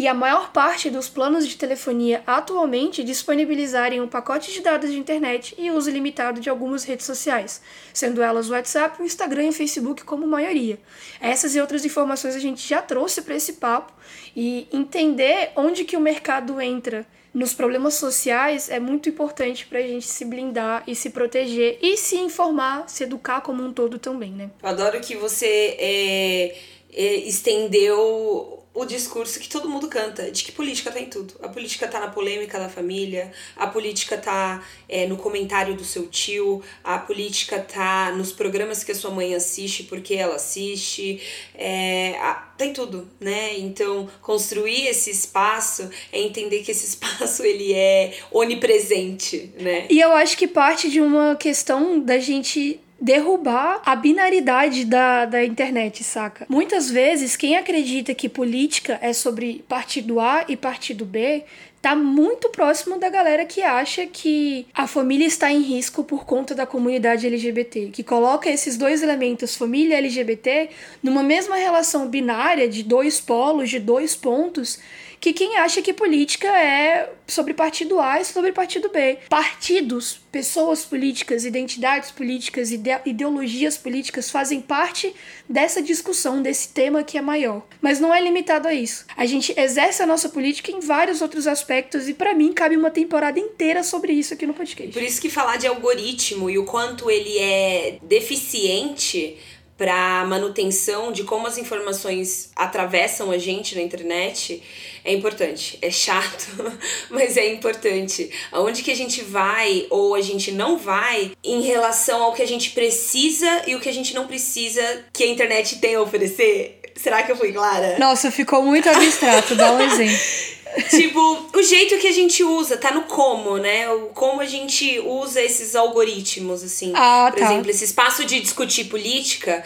e a maior parte dos planos de telefonia atualmente disponibilizarem um pacote de dados de internet e uso limitado de algumas redes sociais, sendo elas o WhatsApp, o Instagram e o Facebook como maioria. Essas e outras informações a gente já trouxe para esse papo e entender onde que o mercado entra nos problemas sociais é muito importante para a gente se blindar e se proteger e se informar, se educar como um todo também, né? Adoro que você é, é, estendeu o discurso que todo mundo canta, de que política tá em tudo. A política tá na polêmica da família, a política tá é, no comentário do seu tio, a política tá nos programas que a sua mãe assiste porque ela assiste, é, a, tem tá tudo, né? Então, construir esse espaço é entender que esse espaço ele é onipresente, né? E eu acho que parte de uma questão da gente derrubar a binaridade da, da internet, saca? Muitas vezes, quem acredita que política é sobre partido A e partido B tá muito próximo da galera que acha que a família está em risco por conta da comunidade LGBT, que coloca esses dois elementos, família e LGBT, numa mesma relação binária de dois polos, de dois pontos, que quem acha que política é sobre partido A e sobre partido B. Partidos, pessoas políticas, identidades políticas, ide ideologias políticas fazem parte dessa discussão, desse tema que é maior. Mas não é limitado a isso. A gente exerce a nossa política em vários outros aspectos e para mim cabe uma temporada inteira sobre isso aqui no podcast. Por isso que falar de algoritmo e o quanto ele é deficiente para manutenção de como as informações atravessam a gente na internet é importante. É chato, mas é importante. Aonde que a gente vai ou a gente não vai em relação ao que a gente precisa e o que a gente não precisa que a internet tem a oferecer? Será que eu fui clara? Nossa, ficou muito abstrato. Dá um exemplo. tipo, o jeito que a gente usa, tá no como, né? O como a gente usa esses algoritmos, assim. Ah, Por tá. exemplo, esse espaço de discutir política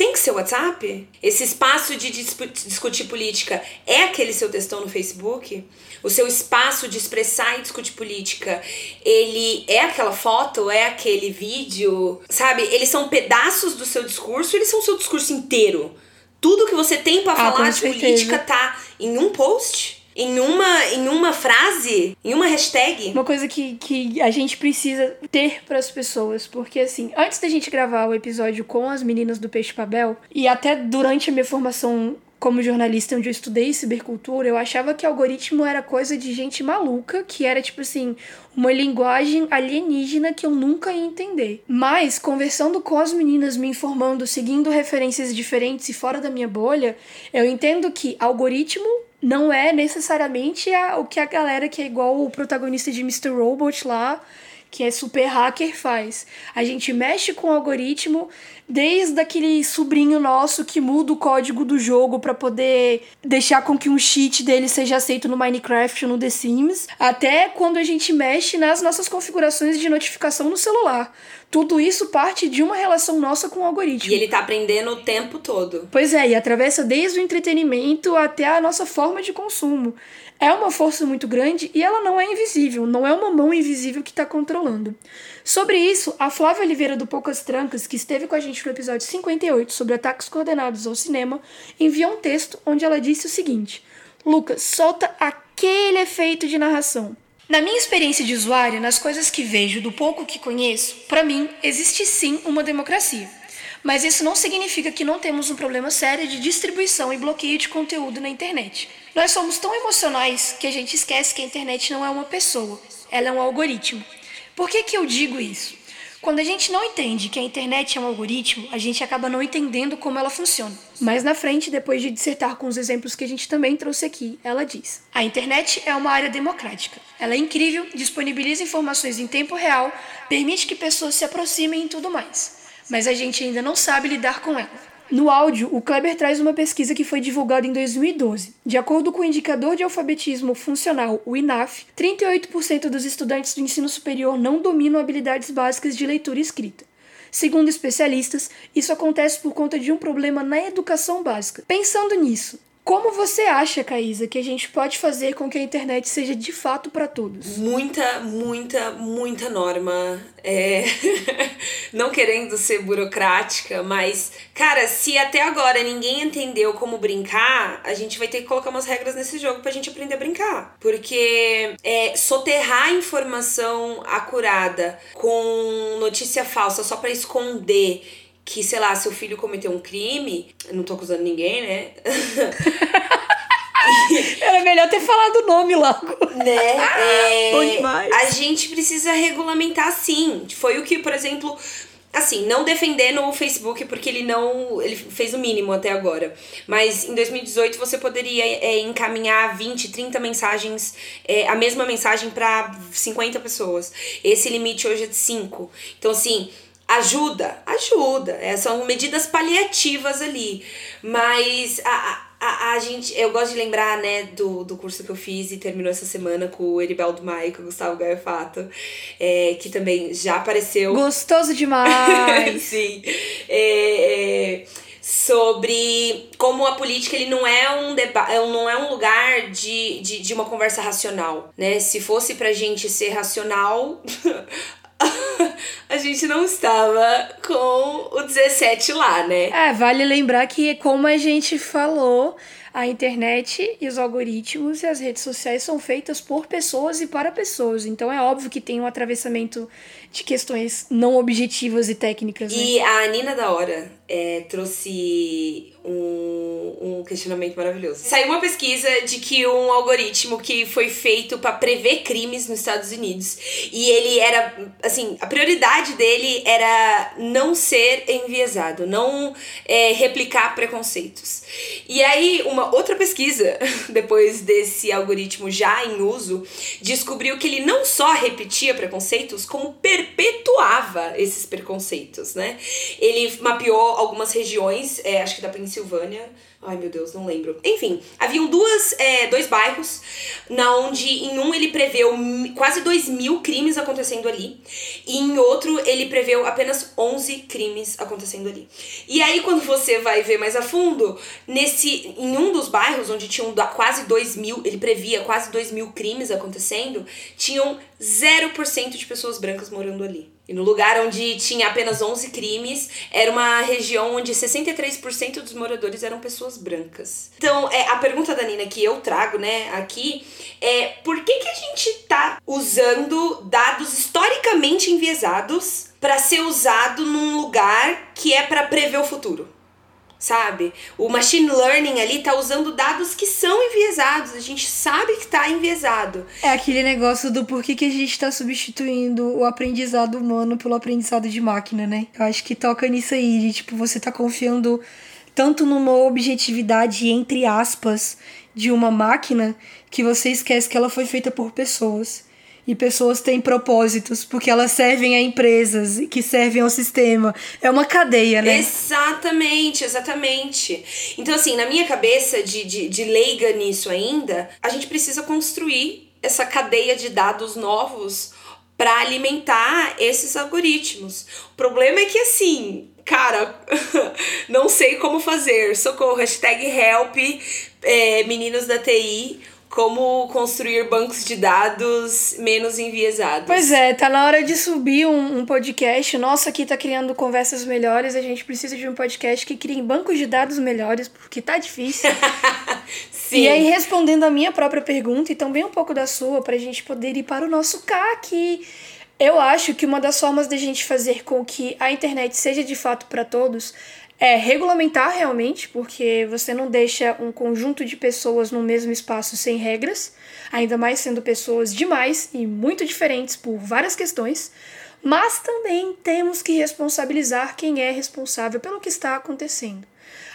tem que ser o WhatsApp? Esse espaço de discutir política é aquele seu textão no Facebook? O seu espaço de expressar e discutir política, ele é aquela foto, é aquele vídeo, sabe? Eles são pedaços do seu discurso, eles são o seu discurso inteiro. Tudo que você tem para ah, falar de política tá em um post? Em uma, em uma frase, em uma hashtag. Uma coisa que, que a gente precisa ter para as pessoas, porque assim, antes da gente gravar o episódio com as meninas do Peixe Pabel, e até durante a minha formação como jornalista onde eu estudei cibercultura, eu achava que algoritmo era coisa de gente maluca, que era tipo assim, uma linguagem alienígena que eu nunca ia entender. Mas, conversando com as meninas, me informando, seguindo referências diferentes e fora da minha bolha, eu entendo que algoritmo não é necessariamente a, o que a galera que é igual o protagonista de Mr. Robot lá que é super hacker faz. A gente mexe com o algoritmo desde aquele sobrinho nosso que muda o código do jogo para poder deixar com que um cheat dele seja aceito no Minecraft ou no The Sims, até quando a gente mexe nas nossas configurações de notificação no celular. Tudo isso parte de uma relação nossa com o algoritmo. E ele tá aprendendo o tempo todo. Pois é, e atravessa desde o entretenimento até a nossa forma de consumo é uma força muito grande e ela não é invisível, não é uma mão invisível que está controlando. Sobre isso, a Flávia Oliveira do Poucas Trancas, que esteve com a gente no episódio 58 sobre ataques coordenados ao cinema, enviou um texto onde ela disse o seguinte: Lucas, solta aquele efeito de narração. Na minha experiência de usuária, nas coisas que vejo, do pouco que conheço, para mim existe sim uma democracia. Mas isso não significa que não temos um problema sério de distribuição e bloqueio de conteúdo na internet. Nós somos tão emocionais que a gente esquece que a internet não é uma pessoa, ela é um algoritmo. Por que, que eu digo isso? Quando a gente não entende que a internet é um algoritmo, a gente acaba não entendendo como ela funciona. Mais na frente, depois de dissertar com os exemplos que a gente também trouxe aqui, ela diz: A internet é uma área democrática. Ela é incrível, disponibiliza informações em tempo real, permite que pessoas se aproximem e tudo mais. Mas a gente ainda não sabe lidar com ela. No áudio, o Kleber traz uma pesquisa que foi divulgada em 2012. De acordo com o indicador de alfabetismo funcional, o INAF, 38% dos estudantes do ensino superior não dominam habilidades básicas de leitura e escrita. Segundo especialistas, isso acontece por conta de um problema na educação básica. Pensando nisso, como você acha, Caísa, que a gente pode fazer com que a internet seja de fato para todos? Muita, muita, muita norma. É... Não querendo ser burocrática, mas, cara, se até agora ninguém entendeu como brincar, a gente vai ter que colocar umas regras nesse jogo pra gente aprender a brincar. Porque é, soterrar informação acurada com notícia falsa só para esconder que, sei lá, seu filho cometeu um crime, não tô acusando ninguém, né? Era melhor ter falado o nome logo. Né? É, Bom demais. A gente precisa regulamentar sim. Foi o que, por exemplo, assim, não defendendo o Facebook porque ele não. Ele fez o mínimo até agora. Mas em 2018 você poderia é, encaminhar 20, 30 mensagens, é, a mesma mensagem para 50 pessoas. Esse limite hoje é de 5. Então, assim Ajuda, ajuda. É, são medidas paliativas ali. Mas a, a, a gente. Eu gosto de lembrar, né, do, do curso que eu fiz e terminou essa semana com o Eribaldo Maia, com o Gustavo Gaiofato, é, que também já apareceu. Gostoso demais! Sim. É, é, sobre como a política ele não é um debate não é um lugar de, de, de uma conversa racional né se fosse pra gente ser racional a gente não estava com o 17 lá, né? É, vale lembrar que, como a gente falou, a internet e os algoritmos e as redes sociais são feitas por pessoas e para pessoas. Então é óbvio que tem um atravessamento de questões não objetivas e técnicas. Né? E a Nina da Hora é, trouxe um, um questionamento maravilhoso. Saiu uma pesquisa de que um algoritmo que foi feito para prever crimes nos Estados Unidos e ele era, assim, a prioridade dele era não ser enviesado, não é, replicar preconceitos. E aí, uma outra pesquisa, depois desse algoritmo já em uso, descobriu que ele não só repetia preconceitos, como perpetuava esses preconceitos, né? Ele mapeou algumas regiões, é, acho que da Pensilvânia, Ai meu Deus, não lembro. Enfim, haviam duas, é, dois bairros, na onde em um ele preveu quase 2 mil crimes acontecendo ali, e em outro ele preveu apenas 11 crimes acontecendo ali. E aí, quando você vai ver mais a fundo, nesse em um dos bairros, onde tinham quase 2 mil, ele previa quase 2 mil crimes acontecendo, tinham 0% de pessoas brancas morando ali. E no lugar onde tinha apenas 11 crimes, era uma região onde 63% dos moradores eram pessoas brancas. Então, é, a pergunta da Nina que eu trago, né, aqui, é por que, que a gente tá usando dados historicamente enviesados para ser usado num lugar que é para prever o futuro? Sabe? O machine learning ali tá usando dados que são enviesados, a gente sabe que tá enviesado. É aquele negócio do porquê que a gente tá substituindo o aprendizado humano pelo aprendizado de máquina, né? Eu acho que toca nisso aí, de tipo, você tá confiando tanto numa objetividade, entre aspas, de uma máquina que você esquece que ela foi feita por pessoas e pessoas têm propósitos, porque elas servem a empresas que servem ao sistema. É uma cadeia, né? Exatamente, exatamente. Então, assim, na minha cabeça de, de, de leiga nisso ainda, a gente precisa construir essa cadeia de dados novos para alimentar esses algoritmos. O problema é que, assim, cara, não sei como fazer. Socorro, hashtag help, é, meninos da TI como construir bancos de dados menos enviesados. Pois é, tá na hora de subir um, um, podcast. Nossa, aqui tá criando conversas melhores. A gente precisa de um podcast que crie bancos de dados melhores, porque tá difícil. Sim. E aí, respondendo a minha própria pergunta e também um pouco da sua, pra gente poder ir para o nosso CAC. Eu acho que uma das formas da gente fazer com que a internet seja de fato para todos é regulamentar realmente, porque você não deixa um conjunto de pessoas no mesmo espaço sem regras, ainda mais sendo pessoas demais e muito diferentes por várias questões. Mas também temos que responsabilizar quem é responsável pelo que está acontecendo.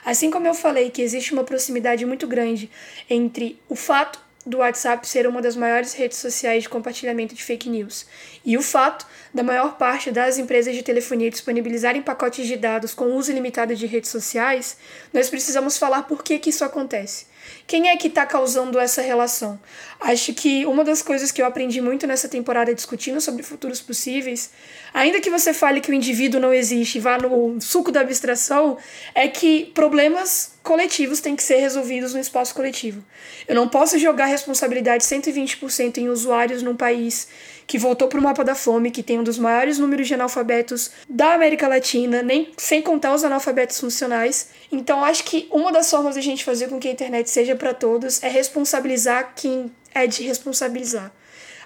Assim como eu falei que existe uma proximidade muito grande entre o fato do WhatsApp ser uma das maiores redes sociais de compartilhamento de fake news. E o fato da maior parte das empresas de telefonia disponibilizarem pacotes de dados com uso ilimitado de redes sociais, nós precisamos falar por que, que isso acontece. Quem é que está causando essa relação? Acho que uma das coisas que eu aprendi muito nessa temporada discutindo sobre futuros possíveis, ainda que você fale que o indivíduo não existe e vá no suco da abstração, é que problemas coletivos têm que ser resolvidos no espaço coletivo. Eu não posso jogar responsabilidade 120% em usuários num país que voltou para o mapa da fome, que tem um dos maiores números de analfabetos da América Latina, nem sem contar os analfabetos funcionais. Então, acho que uma das formas de a gente fazer com que a internet seja para todos é responsabilizar quem é de responsabilizar.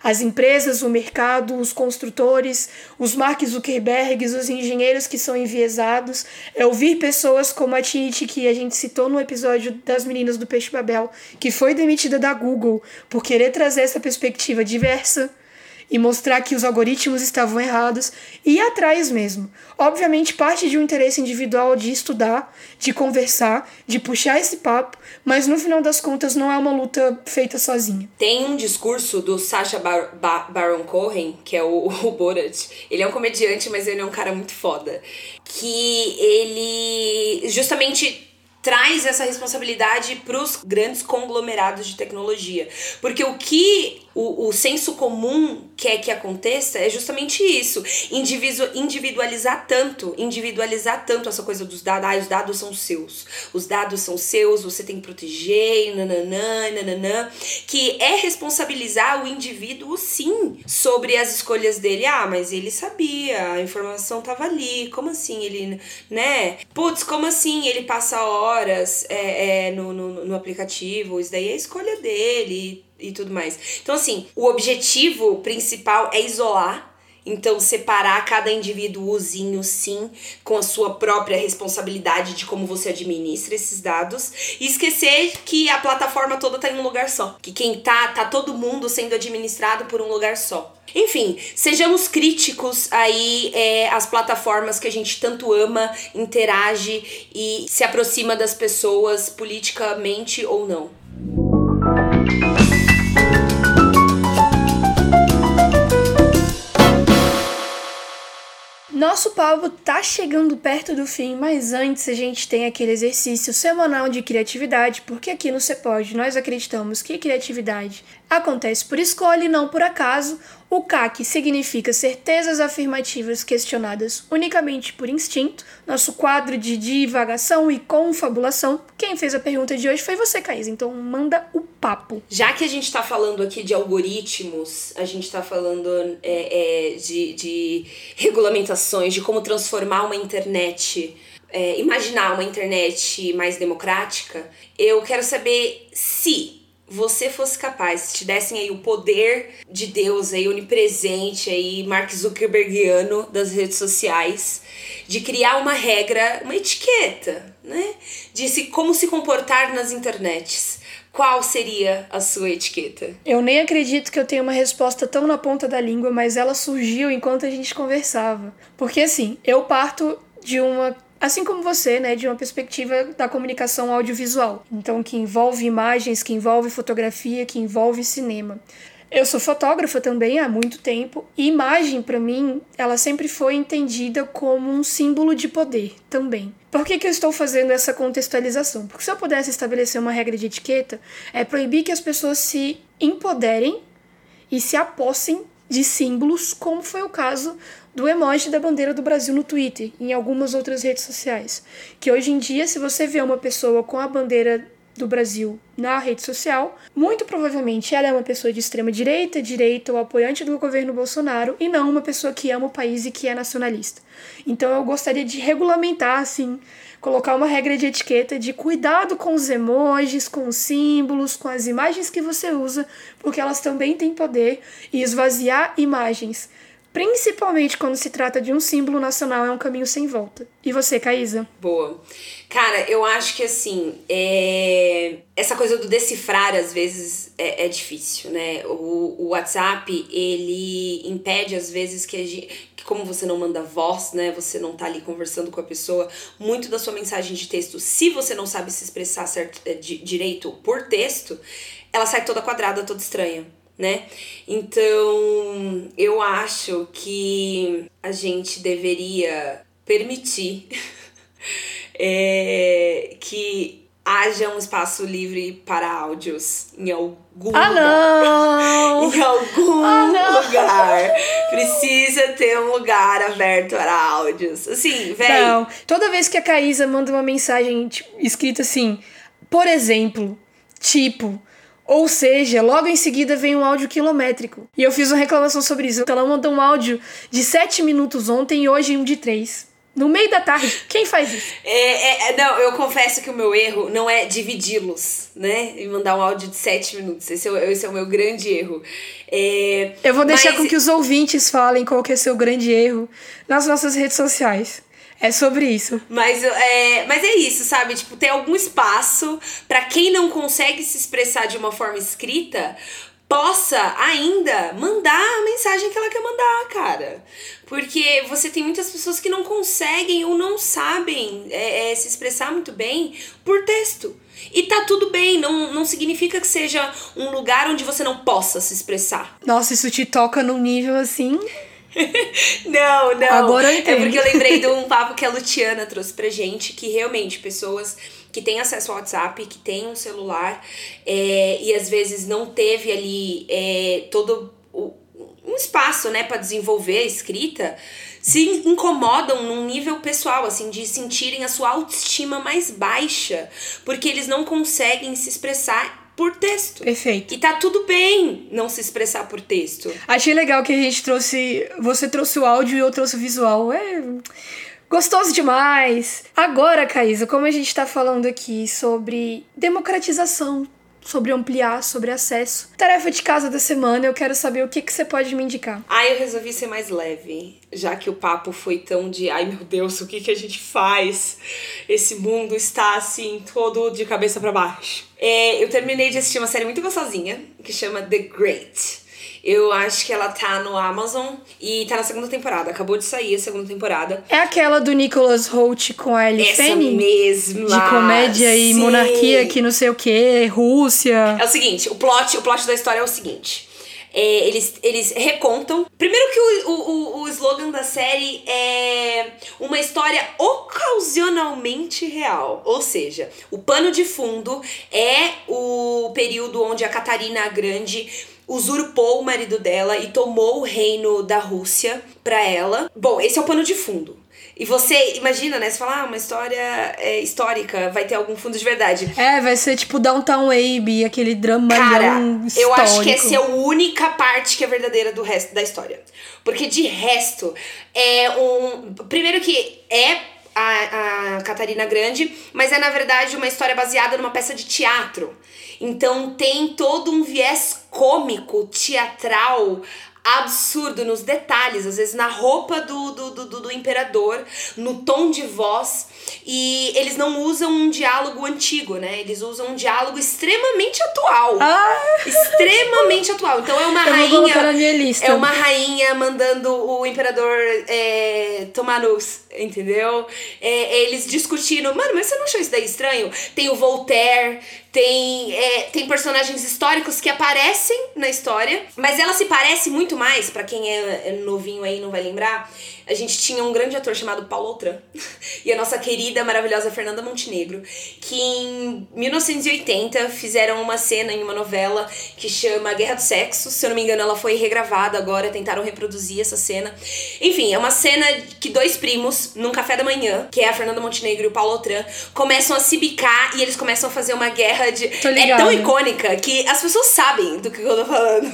As empresas, o mercado, os construtores, os Mark Zuckerbergs, os engenheiros que são enviesados, é ouvir pessoas como a Titi, que a gente citou no episódio das meninas do Peixe Babel, que foi demitida da Google por querer trazer essa perspectiva diversa, e mostrar que os algoritmos estavam errados e ir atrás mesmo. Obviamente, parte de um interesse individual de estudar, de conversar, de puxar esse papo, mas no final das contas não é uma luta feita sozinha. Tem um discurso do Sacha Bar Bar Baron Cohen, que é o, o Borat. Ele é um comediante, mas ele é um cara muito foda. Que ele justamente traz essa responsabilidade para os grandes conglomerados de tecnologia. Porque o que o, o senso comum quer que aconteça é justamente isso. Individu individualizar tanto, individualizar tanto essa coisa dos dados. Ah, os dados são seus. Os dados são seus, você tem que proteger, nananã, nananã. Que é responsabilizar o indivíduo, sim, sobre as escolhas dele. Ah, mas ele sabia, a informação tava ali. Como assim ele, né? Putz, como assim ele passa horas é, é, no, no, no aplicativo? Isso daí é a escolha dele e tudo mais. Então, assim, o objetivo principal é isolar. Então, separar cada indivíduozinho, sim, com a sua própria responsabilidade de como você administra esses dados. E esquecer que a plataforma toda tá em um lugar só. Que quem tá, tá todo mundo sendo administrado por um lugar só. Enfim, sejamos críticos aí é, às plataformas que a gente tanto ama, interage e se aproxima das pessoas politicamente ou não. Nosso papo tá chegando perto do fim, mas antes a gente tem aquele exercício semanal de criatividade, porque aqui no Cepod nós acreditamos que criatividade acontece por escolha e não por acaso. O CAC significa certezas afirmativas questionadas unicamente por instinto. Nosso quadro de divagação e confabulação. Quem fez a pergunta de hoje foi você, Caís, então manda o papo. Já que a gente está falando aqui de algoritmos, a gente está falando é, é, de, de regulamentações, de como transformar uma internet, é, imaginar uma internet mais democrática, eu quero saber se você fosse capaz, se te dessem aí o poder de Deus aí onipresente aí, Mark Zuckerbergiano das redes sociais, de criar uma regra, uma etiqueta, né? De se, como se comportar nas internets. Qual seria a sua etiqueta? Eu nem acredito que eu tenha uma resposta tão na ponta da língua, mas ela surgiu enquanto a gente conversava. Porque assim, eu parto de uma assim como você, né, de uma perspectiva da comunicação audiovisual. Então, que envolve imagens, que envolve fotografia, que envolve cinema. Eu sou fotógrafa também há muito tempo e imagem para mim, ela sempre foi entendida como um símbolo de poder também. Por que, que eu estou fazendo essa contextualização? Porque se eu pudesse estabelecer uma regra de etiqueta, é proibir que as pessoas se empoderem e se apossem de símbolos, como foi o caso do emoji da bandeira do Brasil no Twitter e em algumas outras redes sociais. Que hoje em dia, se você vê uma pessoa com a bandeira do Brasil na rede social, muito provavelmente ela é uma pessoa de extrema direita, direita ou apoiante do governo Bolsonaro e não uma pessoa que ama o país e que é nacionalista. Então eu gostaria de regulamentar assim, colocar uma regra de etiqueta de cuidado com os emojis, com os símbolos, com as imagens que você usa, porque elas também têm poder e esvaziar imagens principalmente quando se trata de um símbolo nacional, é um caminho sem volta. E você, Caísa? Boa. Cara, eu acho que assim, é... essa coisa do decifrar às vezes é, é difícil, né? O, o, WhatsApp, ele impede às vezes que a gente. Que como você não manda voz, né? Você não tá ali conversando com a pessoa, muito da sua mensagem de texto, se você não sabe se expressar certo, é, de, direito por texto, ela sai toda quadrada, toda estranha né? Então, eu acho que a gente deveria permitir é, que haja um espaço livre para áudios em algum ah, lugar. Não. em algum ah, lugar. Precisa ter um lugar aberto para áudios. Assim, velho. Não, toda vez que a Caísa manda uma mensagem tipo, escrita assim, por exemplo, tipo, ou seja, logo em seguida vem um áudio quilométrico. E eu fiz uma reclamação sobre isso. Então ela mandou um áudio de 7 minutos ontem e hoje um de 3. No meio da tarde. Quem faz isso? É, é, não, eu confesso que o meu erro não é dividi-los, né? E mandar um áudio de 7 minutos. Esse é, esse é o meu grande erro. É, eu vou deixar mas... com que os ouvintes falem qual que é seu grande erro nas nossas redes sociais. É sobre isso. Mas é, mas é isso, sabe? Tipo, tem algum espaço para quem não consegue se expressar de uma forma escrita possa ainda mandar a mensagem que ela quer mandar, cara. Porque você tem muitas pessoas que não conseguem ou não sabem é, é, se expressar muito bem por texto. E tá tudo bem, não, não significa que seja um lugar onde você não possa se expressar. Nossa, isso te toca num nível assim. não, não. Agora eu entendo. É porque eu lembrei de um papo que a Luciana trouxe pra gente, que realmente pessoas que têm acesso ao WhatsApp, que têm um celular é, e às vezes não teve ali é, todo o, um espaço, né, para desenvolver a escrita, se incomodam num nível pessoal, assim, de sentirem a sua autoestima mais baixa, porque eles não conseguem se expressar por texto. Perfeito. E tá tudo bem não se expressar por texto. Achei legal que a gente trouxe. Você trouxe o áudio e eu trouxe o visual. É. Gostoso demais! Agora, Caísa, como a gente tá falando aqui sobre democratização sobre ampliar, sobre acesso. Tarefa de casa da semana, eu quero saber o que, que você pode me indicar. Ah, eu resolvi ser mais leve, já que o papo foi tão de ai meu Deus, o que, que a gente faz? Esse mundo está assim, todo de cabeça para baixo. É, eu terminei de assistir uma série muito gostosinha que chama The Great. Eu acho que ela tá no Amazon e tá na segunda temporada. Acabou de sair a segunda temporada. É aquela do Nicholas Holt com a Ellie Essa Fanning? mesma. De comédia e Sim. monarquia que não sei o que, Rússia. É o seguinte, o plot, o plot da história é o seguinte. É, eles, eles recontam. Primeiro que o, o, o slogan da série é uma história ocasionalmente real. Ou seja, o pano de fundo é o período onde a Catarina Grande usurpou o marido dela e tomou o reino da Rússia pra ela. Bom, esse é o pano de fundo. E você imagina, né? Você fala, ah, uma história é, histórica, vai ter algum fundo de verdade. É, vai ser tipo Downtown Abbey, aquele drama Cara, histórico. eu acho que essa é a única parte que é verdadeira do resto da história. Porque de resto, é um. Primeiro que é a, a Catarina Grande, mas é na verdade uma história baseada numa peça de teatro. Então tem todo um viés cômico, teatral, absurdo nos detalhes, às vezes na roupa do, do, do, do, imperador, no tom de voz. E eles não usam um diálogo antigo, né? Eles usam um diálogo extremamente atual. Ah! Extremamente atual. Então é uma Eu rainha. É uma rainha mandando o imperador é, tomar luz, entendeu? É, eles discutindo. Mano, mas você não achou isso daí estranho? Tem o Voltaire, tem, é, tem personagens históricos que aparecem na história, mas ela se parece muito mais, para quem é, é novinho aí não vai lembrar. A gente tinha um grande ator chamado Paulo Outram e a nossa querida, maravilhosa Fernanda Montenegro, que em 1980 fizeram uma cena em uma novela que chama Guerra do Sexo. Se eu não me engano, ela foi regravada agora, tentaram reproduzir essa cena. Enfim, é uma cena que dois primos, num café da manhã, que é a Fernanda Montenegro e o Paulo Outram, começam a se bicar e eles começam a fazer uma guerra de. É tão icônica que as pessoas sabem do que eu tô falando.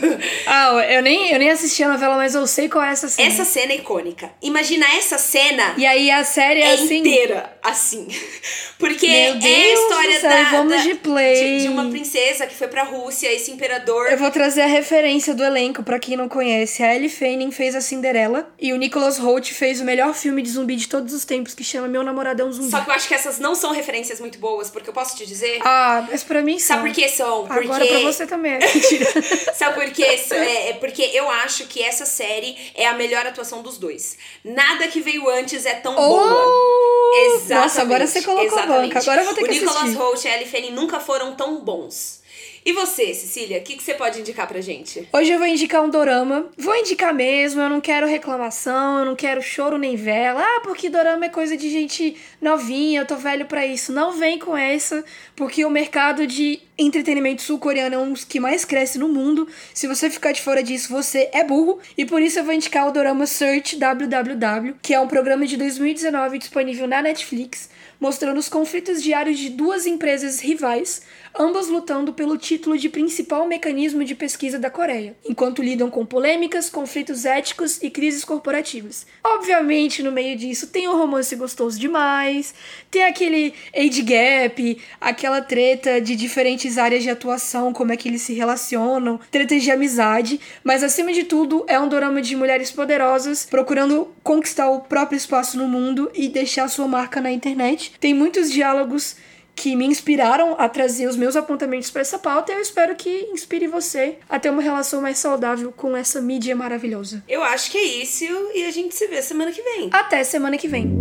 Ah, eu nem, eu nem assisti a novela, mas eu sei qual é essa cena. Essa cena é icônica. Imagina essa cena E aí a série é é assim. inteira assim. Porque Meu é a Deus história céu, da, vamos da- de play. de, de uma princesa que foi pra Rússia, esse imperador. Eu vou trazer a referência do elenco pra quem não conhece. A Ellie Fanning fez a Cinderela e o Nicholas Hoult fez o melhor filme de zumbi de todos os tempos, que chama Meu Namorado é um Zumbi. Só que eu acho que essas não são referências muito boas, porque eu posso te dizer. Ah, mas pra mim são. Sabe por que são? Porque. Agora pra você também. é. Mentira. Sabe por? Isso É, é porque eu acho que essa série é a melhor atuação dos dois. Nada que veio antes é tão boa. Oh! Exatamente. Nossa, agora você colocou a exatamente. banca. Agora eu vou ter o que Nicholas assistir. Hoult e a Ellie Fanning nunca foram tão bons. E você, Cecília, o que, que você pode indicar pra gente? Hoje eu vou indicar um dorama. Vou indicar mesmo, eu não quero reclamação, eu não quero choro nem vela. Ah, porque dorama é coisa de gente novinha, eu tô velho pra isso. Não vem com essa, porque o mercado de entretenimento sul-coreano é um dos que mais cresce no mundo. Se você ficar de fora disso, você é burro. E por isso eu vou indicar o dorama Search WWW, que é um programa de 2019 disponível na Netflix, mostrando os conflitos diários de duas empresas rivais, ambas lutando pelo título de principal mecanismo de pesquisa da Coreia, enquanto lidam com polêmicas, conflitos éticos e crises corporativas. Obviamente, no meio disso, tem o romance gostoso demais, tem aquele age gap, aquela treta de diferentes áreas de atuação, como é que eles se relacionam, tretas de amizade, mas acima de tudo é um dorama de mulheres poderosas procurando conquistar o próprio espaço no mundo e deixar sua marca na internet. Tem muitos diálogos que me inspiraram a trazer os meus apontamentos para essa pauta e eu espero que inspire você a ter uma relação mais saudável com essa mídia maravilhosa. Eu acho que é isso e a gente se vê semana que vem. Até semana que vem.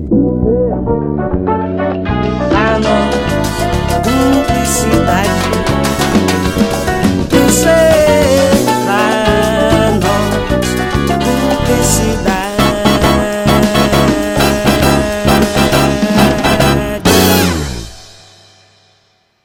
Publicidade.